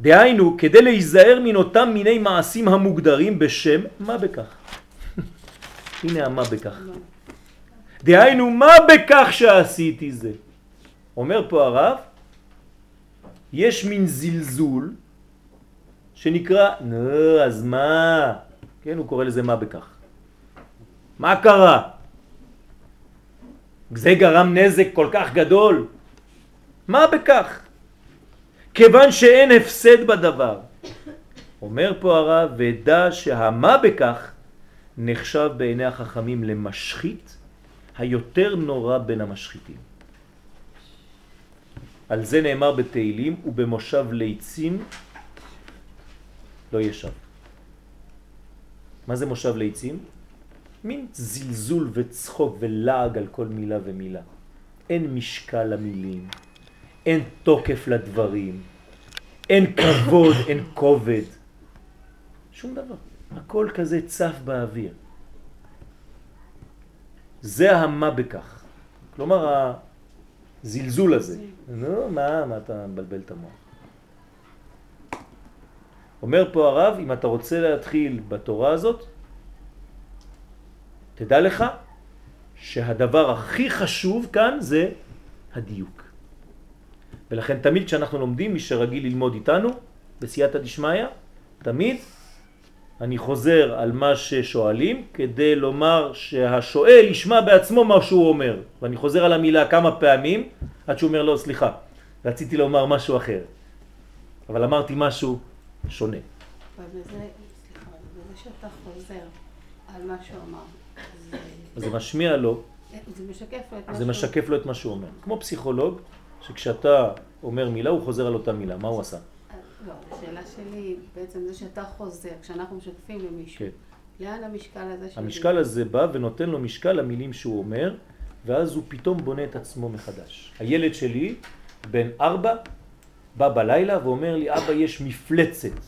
דהיינו, כדי להיזהר מן אותם מיני מעשים המוגדרים בשם מה בכך. הנה המה בכך. דהיינו, מה בכך שעשיתי זה? אומר פה הרב, יש מין זלזול שנקרא, נו, אז מה? כן, הוא קורא לזה מה בכך. מה קרה? זה גרם נזק כל כך גדול? מה בכך? כיוון שאין הפסד בדבר. אומר פה הרב, ודע שהמה בכך נחשב בעיני החכמים למשחית היותר נורא בין המשחיתים. על זה נאמר בתהילים ובמושב ליצים לא ישב. מה זה מושב ליצים? מין זלזול וצחוק ולעג על כל מילה ומילה. אין משקל למילים, אין תוקף לדברים, אין כבוד, אין כובד. שום דבר. הכל כזה צף באוויר. זה המה בכך. כלומר, הזלזול הזה. נו, מה, מה אתה מבלבל את המוח? אומר פה הרב, אם אתה רוצה להתחיל בתורה הזאת, תדע לך שהדבר הכי חשוב כאן זה הדיוק. ולכן תמיד כשאנחנו לומדים, מי שרגיל ללמוד איתנו, בסייעתא דשמיא, תמיד אני חוזר על מה ששואלים כדי לומר שהשואל ישמע בעצמו מה שהוא אומר. ואני חוזר על המילה כמה פעמים עד שהוא אומר לו, סליחה, רציתי לומר משהו אחר. אבל אמרתי משהו שונה. ובזה, סליחה, בזה שאתה חוזר על מה שהוא אמר, זה, זה משמיע לו, זה משקף לו את מה שהוא... משקף לו את מה שהוא אומר. כמו פסיכולוג שכשאתה אומר מילה הוא חוזר על אותה מילה, מה הוא עשה? לא, השאלה שלי, בעצם זה שאתה חוזר, כשאנחנו משתפים למישהו, כן. לאן המשקל הזה שלי? המשקל הזה בא ונותן לו משקל למילים שהוא אומר, ואז הוא פתאום בונה את עצמו מחדש. הילד שלי, בן ארבע, בא בלילה ואומר לי, אבא, יש מפלצת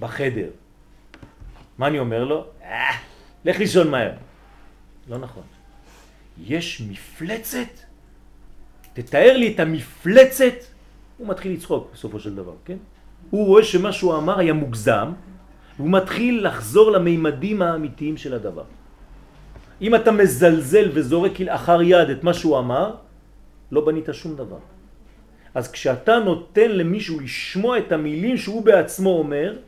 בחדר. מה אני אומר לו? אה, לך לישון מהר. לא נכון. יש מפלצת? תתאר לי את המפלצת. הוא מתחיל לצחוק בסופו של דבר, כן? הוא רואה שמה שהוא אמר היה מוגזם, והוא מתחיל לחזור למימדים האמיתיים של הדבר. אם אתה מזלזל וזורק כלאחר יד את מה שהוא אמר, לא בנית שום דבר. אז כשאתה נותן למישהו לשמוע את המילים שהוא בעצמו אומר,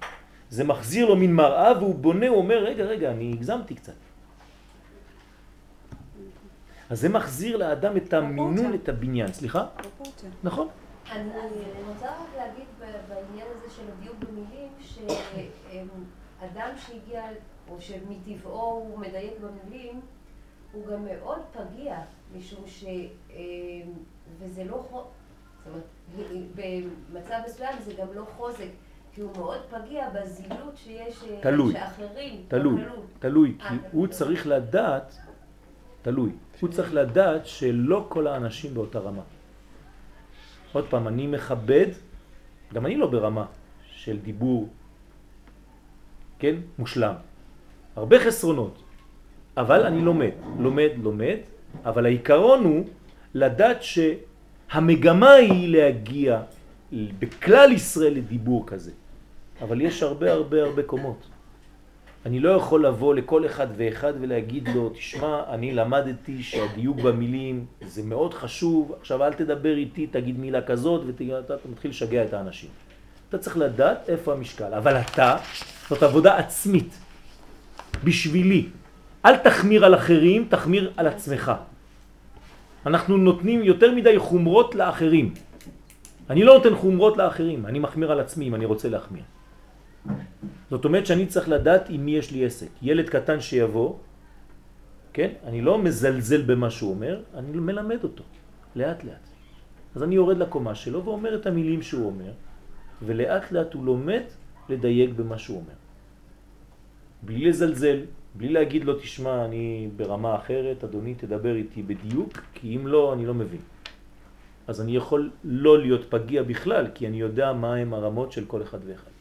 זה מחזיר לו מין מראה והוא בונה, הוא אומר, רגע, רגע, אני הגזמתי קצת. אז זה מחזיר לאדם את המינון, את הבניין. סליחה? פרופורציה. נכון. אני אני רוצה רק להגיד בעניין הזה של הדיוק במילים, שאדם שהגיע, או שמטבעו הוא מדייק במילים, הוא גם מאוד פגיע, משום ש... אה, וזה לא חוזק, זאת אומרת, במצב מסוים זה גם לא חוזק, כי הוא מאוד פגיע בזילות שיש, אה, תלוי. שאחרים, תלוי, תלוי. תלוי, אה, כי. הוא צריך לדעת, תלוי, הוא צריך לדעת שלא כל האנשים באותה רמה. עוד פעם, אני מכבד, גם אני לא ברמה של דיבור, כן, מושלם. הרבה חסרונות, אבל אני לומד, לומד, לומד, אבל העיקרון הוא לדעת שהמגמה היא להגיע בכלל ישראל לדיבור כזה. אבל יש הרבה הרבה הרבה קומות. אני לא יכול לבוא לכל אחד ואחד ולהגיד לו, תשמע, אני למדתי שהדיוק במילים זה מאוד חשוב, עכשיו אל תדבר איתי, תגיד מילה כזאת, ואתה מתחיל לשגע את האנשים. אתה צריך לדעת איפה המשקל, אבל אתה, זאת עבודה עצמית, בשבילי. אל תחמיר על אחרים, תחמיר על עצמך. אנחנו נותנים יותר מדי חומרות לאחרים. אני לא נותן חומרות לאחרים, אני מחמיר על עצמי אם אני רוצה להחמיר. זאת אומרת שאני צריך לדעת עם מי יש לי עסק. ילד קטן שיבוא, כן? אני לא מזלזל במה שהוא אומר, אני מלמד אותו, לאט לאט. אז אני יורד לקומה שלו ואומר את המילים שהוא אומר, ולאט לאט הוא לומד לדייק במה שהוא אומר. בלי לזלזל, בלי להגיד לו, תשמע, אני ברמה אחרת, אדוני, תדבר איתי בדיוק, כי אם לא, אני לא מבין. אז אני יכול לא להיות פגיע בכלל, כי אני יודע מה הם הרמות של כל אחד ואחד.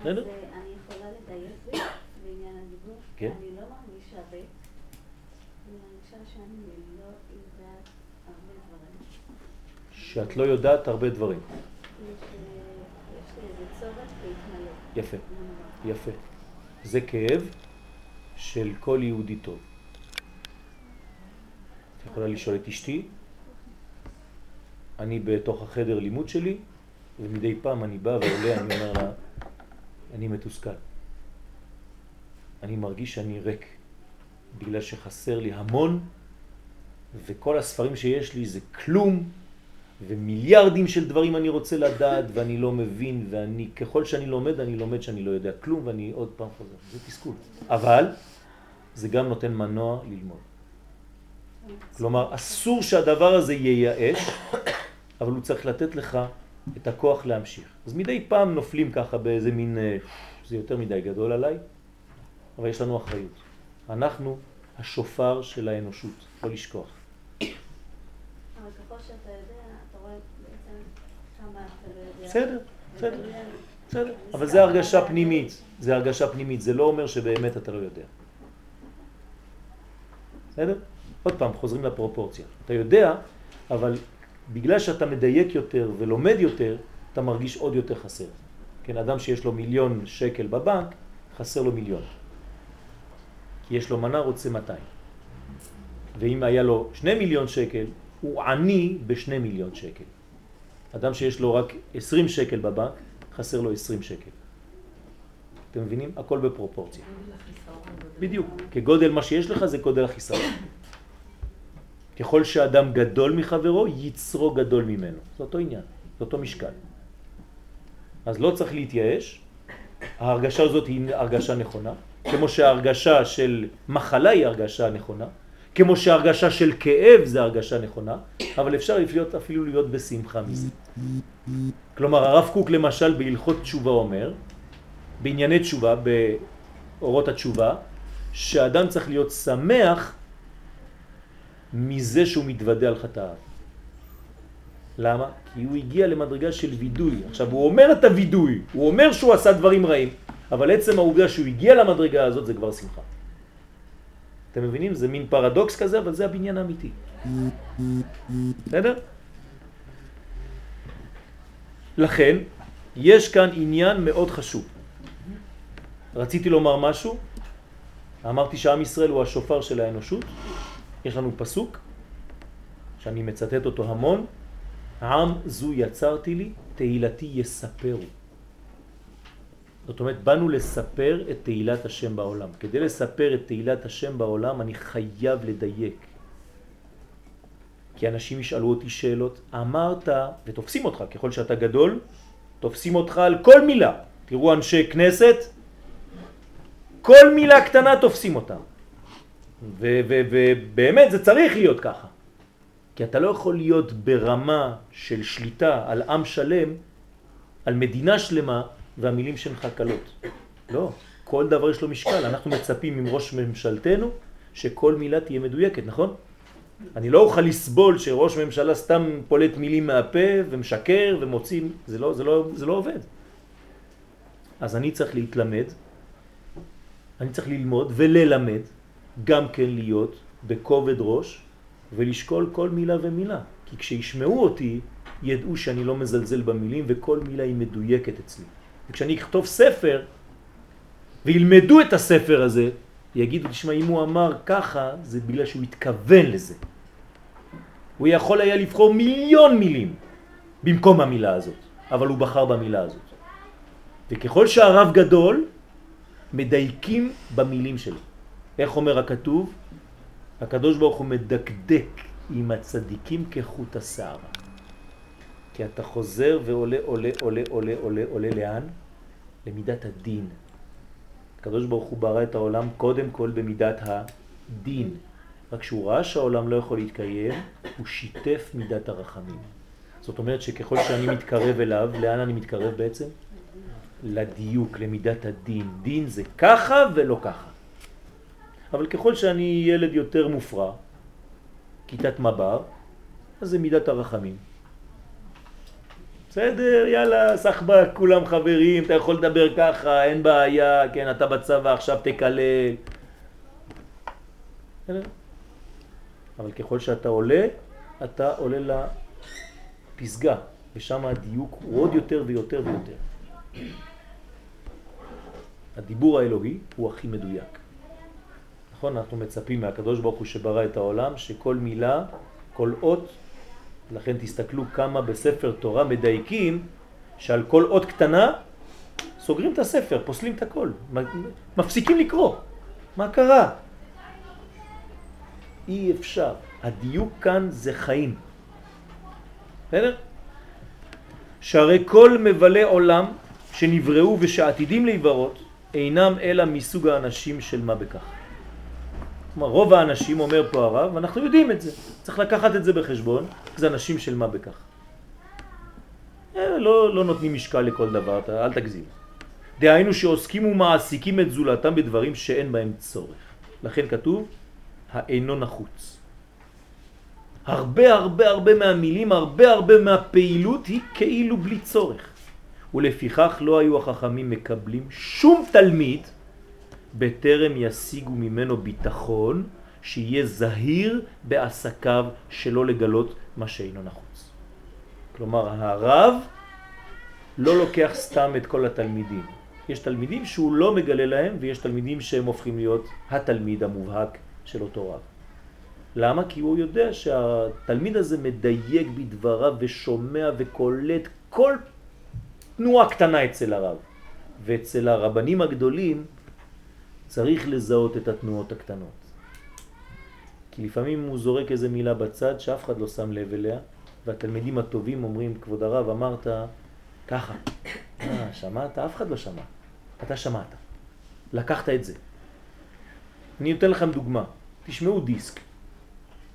אז? אה, אני יכולה לדייק בעניין הדיבור? כן. אני לא מרגישה ב... אני מרגישה שאני לא יודעת הרבה דברים. שאת לא יודעת הרבה דברים. אה. יפה. יפה. זה כאב של כל יהודי טוב. את יכולה לשאול את אשתי, אני בתוך החדר לימוד שלי, ומדי פעם אני בא ועולה, אני אומר לה, אני מתוסכל. אני מרגיש שאני ריק, בגלל שחסר לי המון, וכל הספרים שיש לי זה כלום, ומיליארדים של דברים אני רוצה לדעת ואני לא מבין ואני ככל שאני לומד אני לומד שאני לא יודע כלום ואני עוד פעם חוזר. זה תסכול. אבל זה גם נותן מנוע ללמוד. כלומר אסור שהדבר הזה ייאש אבל הוא צריך לתת לך את הכוח להמשיך. אז מדי פעם נופלים ככה באיזה מין, אה, זה יותר מדי גדול עליי, אבל יש לנו אחריות. אנחנו השופר של האנושות, לא לשכוח. אבל ככל שאתה יודע, אתה רואה בעצם כמה אתה לא. בסדר, בסדר. בסדר, אבל זה הרגשה פנימית, זה הרגשה פנימית, זה לא אומר שבאמת אתה לא יודע. בסדר? עוד פעם, חוזרים לפרופורציה. אתה יודע, אבל בגלל שאתה מדייק יותר ולומד יותר, אתה מרגיש עוד יותר חסר. כן, אדם שיש לו מיליון שקל בבנק, חסר לו מיליון. כי יש לו מנה, רוצה 200. ואם היה לו שני מיליון שקל, הוא עני בשני מיליון שקל. אדם שיש לו רק 20 שקל בבנק, חסר לו 20 שקל. אתם מבינים? הכל בפרופורציה. בדיוק. כגודל מה שיש לך זה גודל החיסרון. ככל שאדם גדול מחברו, יצרו גדול ממנו. זה אותו עניין, זה אותו משקל. אז לא צריך להתייאש, ההרגשה הזאת היא הרגשה נכונה, כמו שההרגשה של מחלה היא הרגשה נכונה, כמו שהרגשה של כאב זה הרגשה נכונה, אבל אפשר להיות, אפילו להיות בשמחה מזה. כלומר, הרב קוק למשל בהלכות תשובה אומר, בענייני תשובה, באורות התשובה, שאדם צריך להיות שמח מזה שהוא מתוודע על חטאיו. למה? כי הוא הגיע למדרגה של וידוי. עכשיו, הוא אומר את הוידוי, הוא אומר שהוא עשה דברים רעים, אבל עצם העובדה שהוא הגיע למדרגה הזאת זה כבר שמחה. אתם מבינים? זה מין פרדוקס כזה, אבל זה הבניין האמיתי. בסדר? לכן, יש כאן עניין מאוד חשוב. רציתי לומר משהו, אמרתי שעם ישראל הוא השופר של האנושות, יש לנו פסוק שאני מצטט אותו המון, עם זו יצרתי לי, תהילתי יספרו. זאת אומרת, באנו לספר את תהילת השם בעולם. כדי לספר את תהילת השם בעולם אני חייב לדייק. כי אנשים ישאלו אותי שאלות, אמרת, ותופסים אותך, ככל שאתה גדול, תופסים אותך על כל מילה. תראו אנשי כנסת, כל מילה קטנה תופסים אותם. ובאמת זה צריך להיות ככה. כי אתה לא יכול להיות ברמה של שליטה על עם שלם, על מדינה שלמה, והמילים שלך קלות. לא, כל דבר יש לו משקל. אנחנו מצפים עם ראש ממשלתנו שכל מילה תהיה מדויקת, נכון? אני לא אוכל לסבול שראש ממשלה סתם פולט מילים מהפה ומשקר ומוציא, זה לא, זה לא, זה לא עובד. אז אני צריך להתלמד, אני צריך ללמוד וללמד, גם כן להיות בכובד ראש ולשקול כל מילה ומילה. כי כשישמעו אותי, ידעו שאני לא מזלזל במילים וכל מילה היא מדויקת אצלי. וכשאני אכתוב ספר וילמדו את הספר הזה, יגידו, תשמע, אם הוא אמר ככה, זה בגלל שהוא התכוון לזה. הוא יכול היה לבחור מיליון מילים במקום המילה הזאת, אבל הוא בחר במילה הזאת. וככל שהרב גדול, מדייקים במילים שלו. איך אומר הכתוב? הקדוש ברוך הוא מדקדק עם הצדיקים כחוט השערה. כי אתה חוזר ועולה, עולה, עולה, עולה, עולה, עולה לאן? למידת הדין. הקדוש ברוך הוא ברא את העולם קודם כל במידת הדין. רק שהוא ראה שהעולם לא יכול להתקיים, הוא שיתף מידת הרחמים. זאת אומרת שככל שאני מתקרב אליו, לאן אני מתקרב בעצם? לדיוק, למידת הדין. דין זה ככה ולא ככה. אבל ככל שאני ילד יותר מופרע, כיתת מב"ר, אז זה מידת הרחמים. בסדר, יאללה, סחבק, כולם חברים, אתה יכול לדבר ככה, אין בעיה, כן, אתה בצבא, עכשיו תקלל. אבל ככל שאתה עולה, אתה עולה לפסגה, ושם הדיוק הוא עוד יותר ויותר ויותר. הדיבור האלוהי הוא הכי מדויק. נכון? אנחנו מצפים מהקדוש ברוך הוא שברא את העולם, שכל מילה, כל אות, לכן תסתכלו כמה בספר תורה מדייקים, שעל כל אות קטנה סוגרים את הספר, פוסלים את הכל, מפסיקים לקרוא. מה קרה? אי אפשר. הדיוק כאן זה חיים. בסדר? שהרי כל מבלי עולם שנבראו ושעתידים להיברות אינם אלא מסוג האנשים של מה בכך. כלומר, רוב האנשים, אומר פה הרב, ואנחנו יודעים את זה, צריך לקחת את זה בחשבון, זה אנשים של מה בכך. אה, לא, לא נותנים משקל לכל דבר, אתה, אל תגזים. דהיינו שעוסקים ומעסיקים את זולתם בדברים שאין בהם צורך. לכן כתוב, האינו נחוץ. הרבה הרבה הרבה מהמילים, הרבה הרבה מהפעילות היא כאילו בלי צורך. ולפיכך לא היו החכמים מקבלים שום תלמיד בטרם ישיגו ממנו ביטחון שיהיה זהיר בעסקיו שלא לגלות מה שאינו נחוץ. כלומר הרב לא לוקח סתם את כל התלמידים. יש תלמידים שהוא לא מגלה להם ויש תלמידים שהם הופכים להיות התלמיד המובהק של אותו רב. למה? כי הוא יודע שהתלמיד הזה מדייק בדבריו ושומע וקולט כל תנועה קטנה אצל הרב. ואצל הרבנים הגדולים צריך לזהות את התנועות הקטנות. כי לפעמים הוא זורק איזה מילה בצד שאף אחד לא שם לב אליה, והתלמידים הטובים אומרים, כבוד הרב, אמרת ככה. אה, שמעת? אף אחד לא שמע. אתה שמעת. לקחת את זה. אני אתן לכם דוגמה. תשמעו דיסק.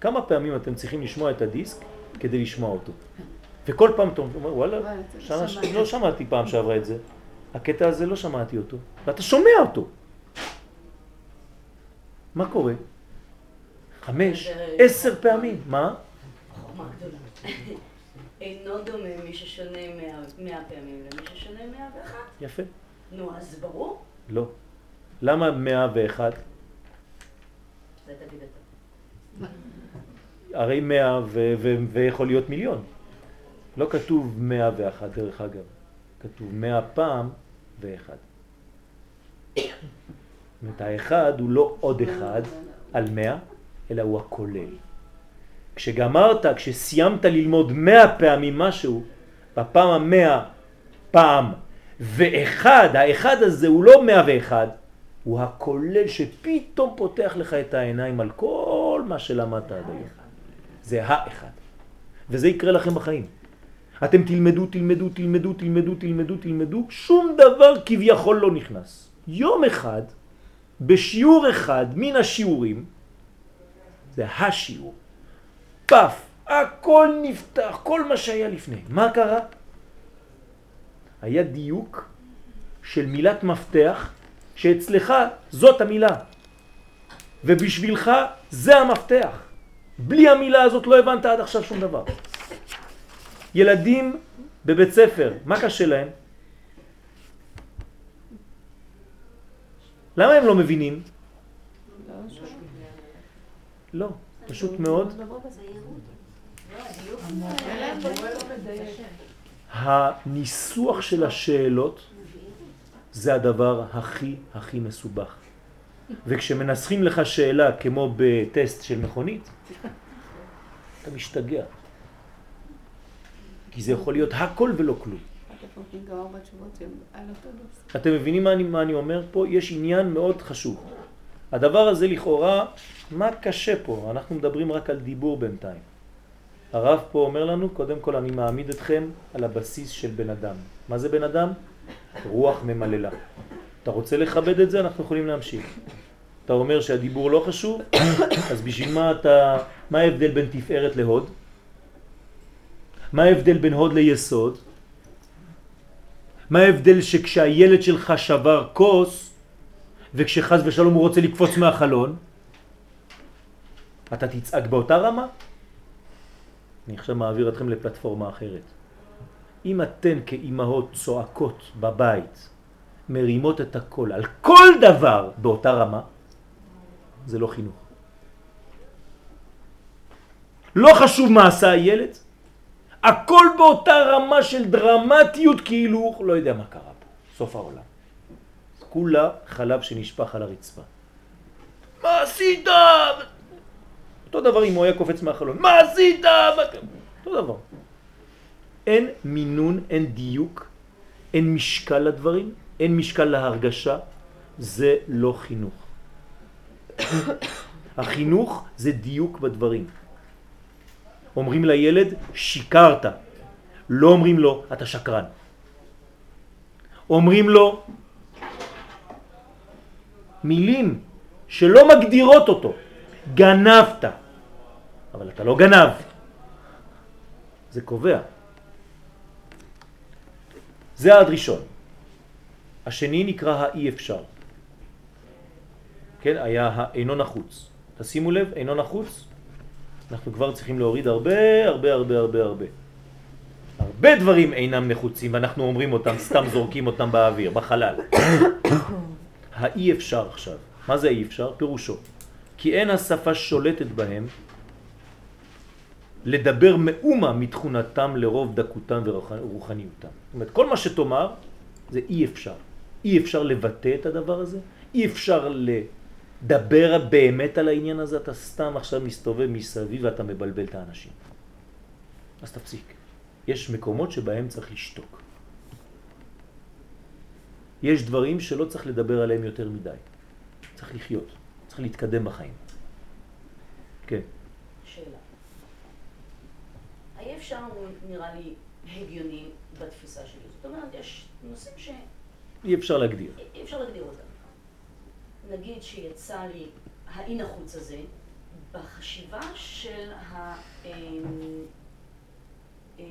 כמה פעמים אתם צריכים לשמוע את הדיסק כדי לשמוע אותו? וכל פעם אתה אומר, וואלה, שנה. לא שמעתי פעם שעברה את זה. הקטע הזה לא שמעתי אותו. ואתה שומע אותו. מה קורה? חמש, עשר פעמים. מה? אינו דומה מי ששונה מאה- פעמים למי ששונה מאה ואחת. יפה. נו, אז ברור. לא. למה מאה אתה. הרי מאה ויכול להיות מיליון. לא כתוב מאה ואחת דרך אגב. כתוב מאה פעם ואחד. אומרת, האחד הוא לא עוד אחד על מאה, אלא הוא הכולל. כשגמרת, כשסיימת ללמוד מאה פעמים משהו, בפעם המאה פעם ואחד, האחד הזה הוא לא מאה ואחד, הוא הכולל שפתאום פותח לך את העיניים על כל מה שלמדת עד היום. זה האחד. וזה יקרה לכם בחיים. אתם תלמדו, תלמדו, תלמדו, תלמדו, תלמדו, תלמדו, שום דבר כביכול לא נכנס. יום אחד, בשיעור אחד מן השיעורים, זה השיעור, פף, הכל נפתח, כל מה שהיה לפני. מה קרה? היה דיוק של מילת מפתח, שאצלך זאת המילה, ובשבילך זה המפתח. בלי המילה הזאת לא הבנת עד עכשיו שום דבר. ילדים בבית ספר, מה קשה להם? למה הם לא מבינים? לא, פשוט מאוד. הניסוח של השאלות זה הדבר הכי הכי מסובך. וכשמנסחים לך שאלה כמו בטסט של מכונית, אתה משתגע. כי זה יכול להיות הכל ולא כלום. אתם מבינים מה אני, מה אני אומר פה? יש עניין מאוד חשוב. הדבר הזה לכאורה, מה קשה פה? אנחנו מדברים רק על דיבור בינתיים. הרב פה אומר לנו, קודם כל אני מעמיד אתכם על הבסיס של בן אדם. מה זה בן אדם? רוח ממללה. אתה רוצה לכבד את זה? אנחנו יכולים להמשיך. אתה אומר שהדיבור לא חשוב, אז בשביל מה אתה... מה ההבדל בין תפארת להוד? מה ההבדל בין הוד ליסוד? מה ההבדל שכשהילד שלך שבר כוס, וכשחז ושלום הוא רוצה לקפוץ מהחלון, אתה תצעק באותה רמה? אני עכשיו מעביר אתכם לפלטפורמה אחרת. אם אתן כאימהות צועקות בבית, מרימות את הקול על כל דבר באותה רמה, זה לא חינוך. לא חשוב מה עשה הילד, הכל באותה רמה של דרמטיות כאילו לא יודע מה קרה פה, סוף העולם. כולה חלב שנשפך על הרצפה. מה עשית? אותו דבר אם הוא היה קופץ מהחלון, מה עשית? אותו דבר. אין מינון, אין דיוק, אין משקל לדברים, אין משקל להרגשה, זה לא חינוך. החינוך זה דיוק בדברים. אומרים לילד, שיקרת. לא אומרים לו, אתה שקרן. אומרים לו מילים שלא מגדירות אותו. גנבת. אבל אתה לא גנב. זה קובע. זה העד ראשון. השני נקרא האי אפשר. כן, היה האינו נחוץ. תשימו לב, אינו נחוץ, אנחנו כבר צריכים להוריד הרבה, הרבה, הרבה, הרבה, הרבה. הרבה דברים אינם נחוצים, ואנחנו אומרים אותם, סתם זורקים אותם באוויר, בחלל. האי אפשר עכשיו. מה זה האי אפשר? פירושו. כי אין השפה שולטת בהם לדבר מאומה מתכונתם לרוב דקותם ורוחניותם. זאת אומרת, כל מה שתאמר זה אי אפשר. אי אפשר לבטא את הדבר הזה, אי אפשר לדבר באמת על העניין הזה, אתה סתם עכשיו מסתובב מסביב ואתה מבלבל את האנשים. אז תפסיק. יש מקומות שבהם צריך לשתוק. יש דברים שלא צריך לדבר עליהם יותר מדי. צריך לחיות, צריך להתקדם בחיים. כן. שאלה. האי אפשר נראה לי הגיוני בתפיסה שלי. זאת אומרת, יש נושאים שאי אי אפשר להגדיר. אפשר להגדיר אותם. נגיד שיצא לי האי נחוץ הזה, בחשיבה של ה- אה, אה,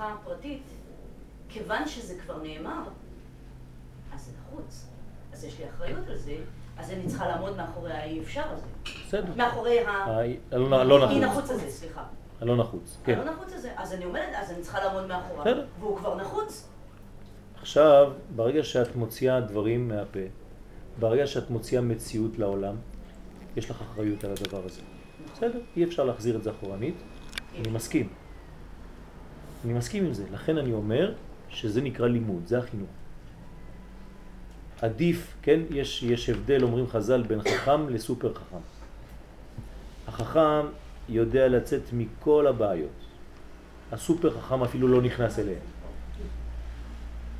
הפרטית, כיוון שזה כבר נאמר, אז זה נחוץ. אז יש לי אחריות על זה, אז אני צריכה לעמוד מאחורי האי אפשר הזה. בסדר. מאחורי ה... ה- הלא הלא אי נחוץ. נחוץ הזה, סליחה. הלא נחוץ, כן. הלא נחוץ הזה. אז אני עומדת, אז אני צריכה לעמוד מאחוריו. בסדר. והוא כבר נחוץ. עכשיו, ברגע שאת מוציאה דברים מהפה, ברגע שאת מוציאה מציאות לעולם, יש לך אחריות על הדבר הזה. בסדר? אי אפשר להחזיר את זה אחורנית, אני מסכים. אני מסכים עם זה. לכן אני אומר שזה נקרא לימוד, זה החינוך. עדיף, כן, יש, יש הבדל, אומרים חז"ל, בין חכם לסופר חכם. החכם יודע לצאת מכל הבעיות. הסופר חכם אפילו לא נכנס אליהם.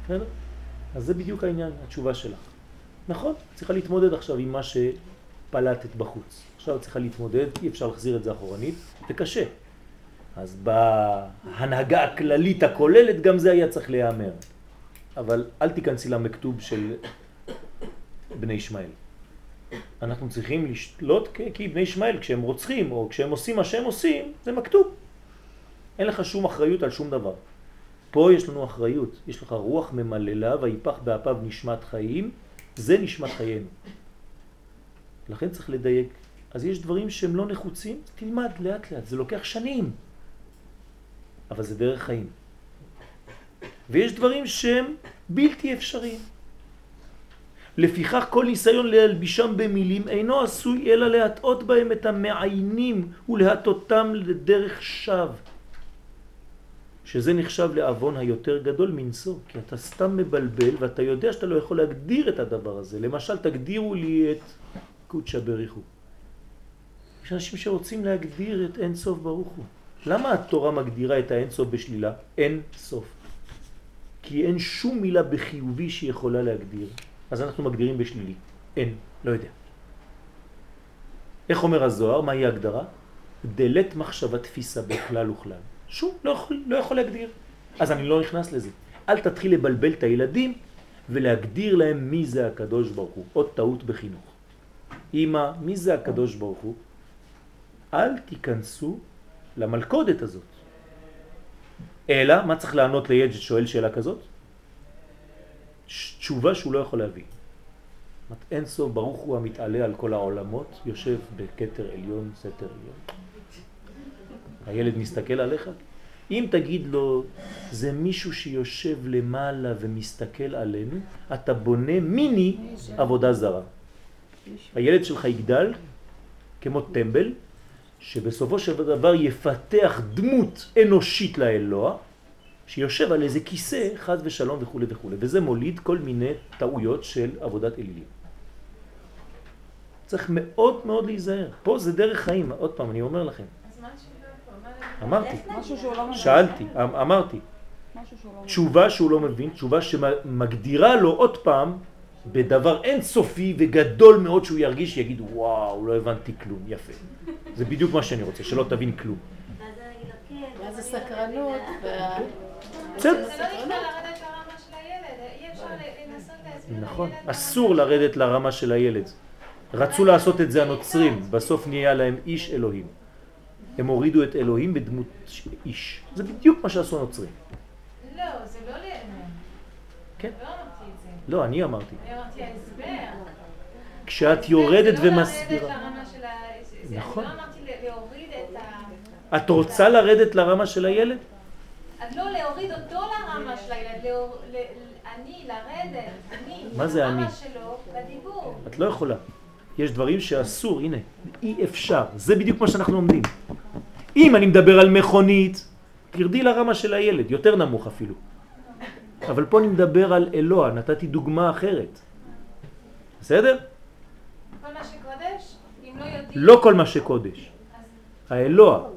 בסדר? אז זה בדיוק העניין, התשובה שלך. נכון, צריכה להתמודד עכשיו עם מה שפלטת בחוץ. עכשיו צריכה להתמודד, אי אפשר להחזיר את זה אחורנית, זה קשה. אז בהנהגה הכללית הכוללת גם זה היה צריך להיאמר. אבל אל תיכנסי למכתוב של בני ישמעאל. אנחנו צריכים לשלוט כי בני ישמעאל כשהם רוצחים או כשהם עושים מה שהם עושים, זה מכתוב. אין לך שום אחריות על שום דבר. פה יש לנו אחריות, יש לך רוח ממללה ויפח באפיו נשמת חיים, זה נשמת חיינו. לכן צריך לדייק. אז יש דברים שהם לא נחוצים, תלמד לאט לאט, זה לוקח שנים. אבל זה דרך חיים. ויש דברים שהם בלתי אפשריים. לפיכך כל ניסיון להלבישם במילים אינו עשוי אלא להטעות בהם את המעיינים ולהטותם לדרך שווא. שזה נחשב לעוון היותר גדול מנשוא, כי אתה סתם מבלבל ואתה יודע שאתה לא יכול להגדיר את הדבר הזה. למשל, תגדירו לי את קודשא בריחו. יש אנשים שרוצים להגדיר את אין סוף ברוך הוא. למה התורה מגדירה את האין סוף בשלילה? אין סוף. כי אין שום מילה בחיובי שיכולה להגדיר. אז אנחנו מגדירים בשלילי. אין, לא יודע. איך אומר הזוהר? מהי ההגדרה? דלת מחשבה תפיסה בכלל וכלל. שום, לא יכול, לא יכול להגדיר. אז אני לא נכנס לזה. אל תתחיל לבלבל את הילדים ולהגדיר להם מי זה הקדוש ברוך הוא. עוד טעות בחינוך. אמא, מי זה הקדוש ברוך הוא? אל תיכנסו למלכודת הזאת. אלא, מה צריך לענות לילד ששואל שאלה כזאת? תשובה שהוא לא יכול להביא. אין סוף ברוך הוא המתעלה על כל העולמות, יושב בכתר עליון, סתר עליון. הילד מסתכל עליך? אם תגיד לו, זה מישהו שיושב למעלה ומסתכל עלינו, אתה בונה מיני עבודה זרה. הילד שלך יגדל כמו טמבל, שבסופו של דבר יפתח דמות אנושית לאלוה, שיושב על איזה כיסא, חז ושלום וכו' וכו', וזה מוליד כל מיני טעויות של עבודת אלילים. צריך מאוד מאוד להיזהר. פה זה דרך חיים, עוד פעם, אני אומר לכם. אז מה השאלה פה? מה- אמרתי, לא. שאלתי, אמ- אמרתי, לא. תשובה שהוא לא מבין, תשובה שמגדירה לו עוד פעם בדבר אינסופי וגדול מאוד שהוא ירגיש, יגיד וואו, לא הבנתי כלום, יפה. זה בדיוק מה שאני רוצה, שלא תבין כלום. אבל הסקרנות, בסדר. לא להסביר נכון, לילד אסור לרדת לרמה של הילד. רצו לעשות את זה הנוצרים, בסוף נהיה להם איש אלוהים. הם הורידו את אלוהים בדמות איש. זה בדיוק מה שעשו הנוצרים. לא, זה לא לאמון. כן. לא אמרתי את זה. לא, אני אמרתי. אני אמרתי ההסבר. כשאת יורדת לא ומסבירה. זה- נכון. לא אמרתי להוריד את ה... את רוצה לרדת לרמה של הילד? אז לא להוריד אותו לרמה של הילד, אני, לרדת, אני, מה זה לרמה אני? שלו, בדיבור. את לא יכולה. יש דברים שאסור, הנה, אי אפשר. זה בדיוק מה שאנחנו לומדים. אם אני מדבר על מכונית, תרדי לרמה של הילד, יותר נמוך אפילו. אבל פה אני מדבר על אלוה, נתתי דוגמה אחרת. בסדר? כל מה שקודש, אם לא יודעים... לא כל מה שקודש. האלוה.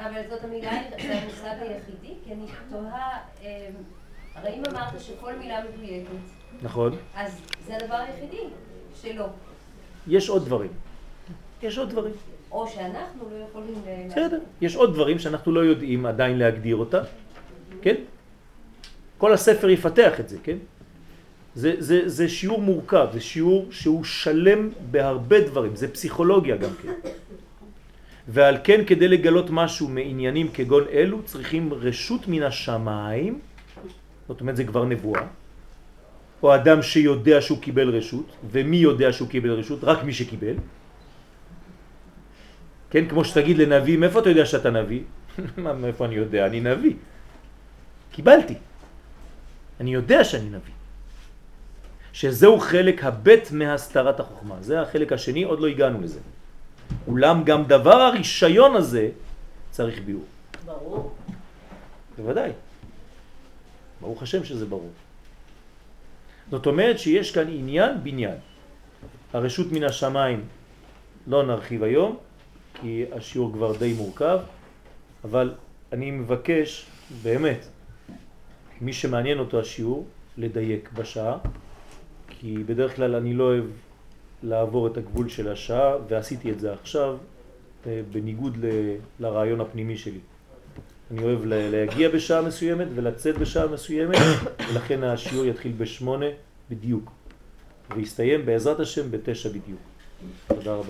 אבל זאת המילה, זה המושג היחידי, כי אני תוהה, אמ, הרי אם אמרת שכל מילה מדויקת, נכון? אז זה הדבר היחידי שלא. יש עוד דברים. יש עוד דברים. או שאנחנו לא יכולים... בסדר. יש עוד דברים שאנחנו לא יודעים עדיין להגדיר אותה, כן? כל הספר יפתח את זה, כן? זה, זה, זה שיעור מורכב, זה שיעור שהוא שלם בהרבה דברים, זה פסיכולוגיה גם כן. ועל כן כדי לגלות משהו מעניינים כגון אלו צריכים רשות מן השמיים, זאת אומרת זה כבר נבואה, או אדם שיודע שהוא קיבל רשות, ומי יודע שהוא קיבל רשות? רק מי שקיבל. כן, כמו שתגיד לנביא, מאיפה אתה יודע שאתה נביא? מאיפה אני יודע? אני נביא. קיבלתי. אני יודע שאני נביא. שזהו חלק הבית מהסתרת החוכמה. זה החלק השני, עוד לא הגענו לזה. אולם גם דבר הרישיון הזה צריך ביאור. ברור. בוודאי. ברוך השם שזה ברור. זאת אומרת שיש כאן עניין בניין. הרשות מן השמיים לא נרחיב היום, כי השיעור כבר די מורכב, אבל אני מבקש באמת, מי שמעניין אותו השיעור, לדייק בשעה, כי בדרך כלל אני לא אוהב לעבור את הגבול של השעה, ועשיתי את זה עכשיו, אה, בניגוד ל- לרעיון הפנימי שלי. אני אוהב לה- להגיע בשעה מסוימת ולצאת בשעה מסוימת, ולכן השיעור יתחיל בשמונה בדיוק, ויסתיים בעזרת השם בתשע בדיוק. תודה רבה.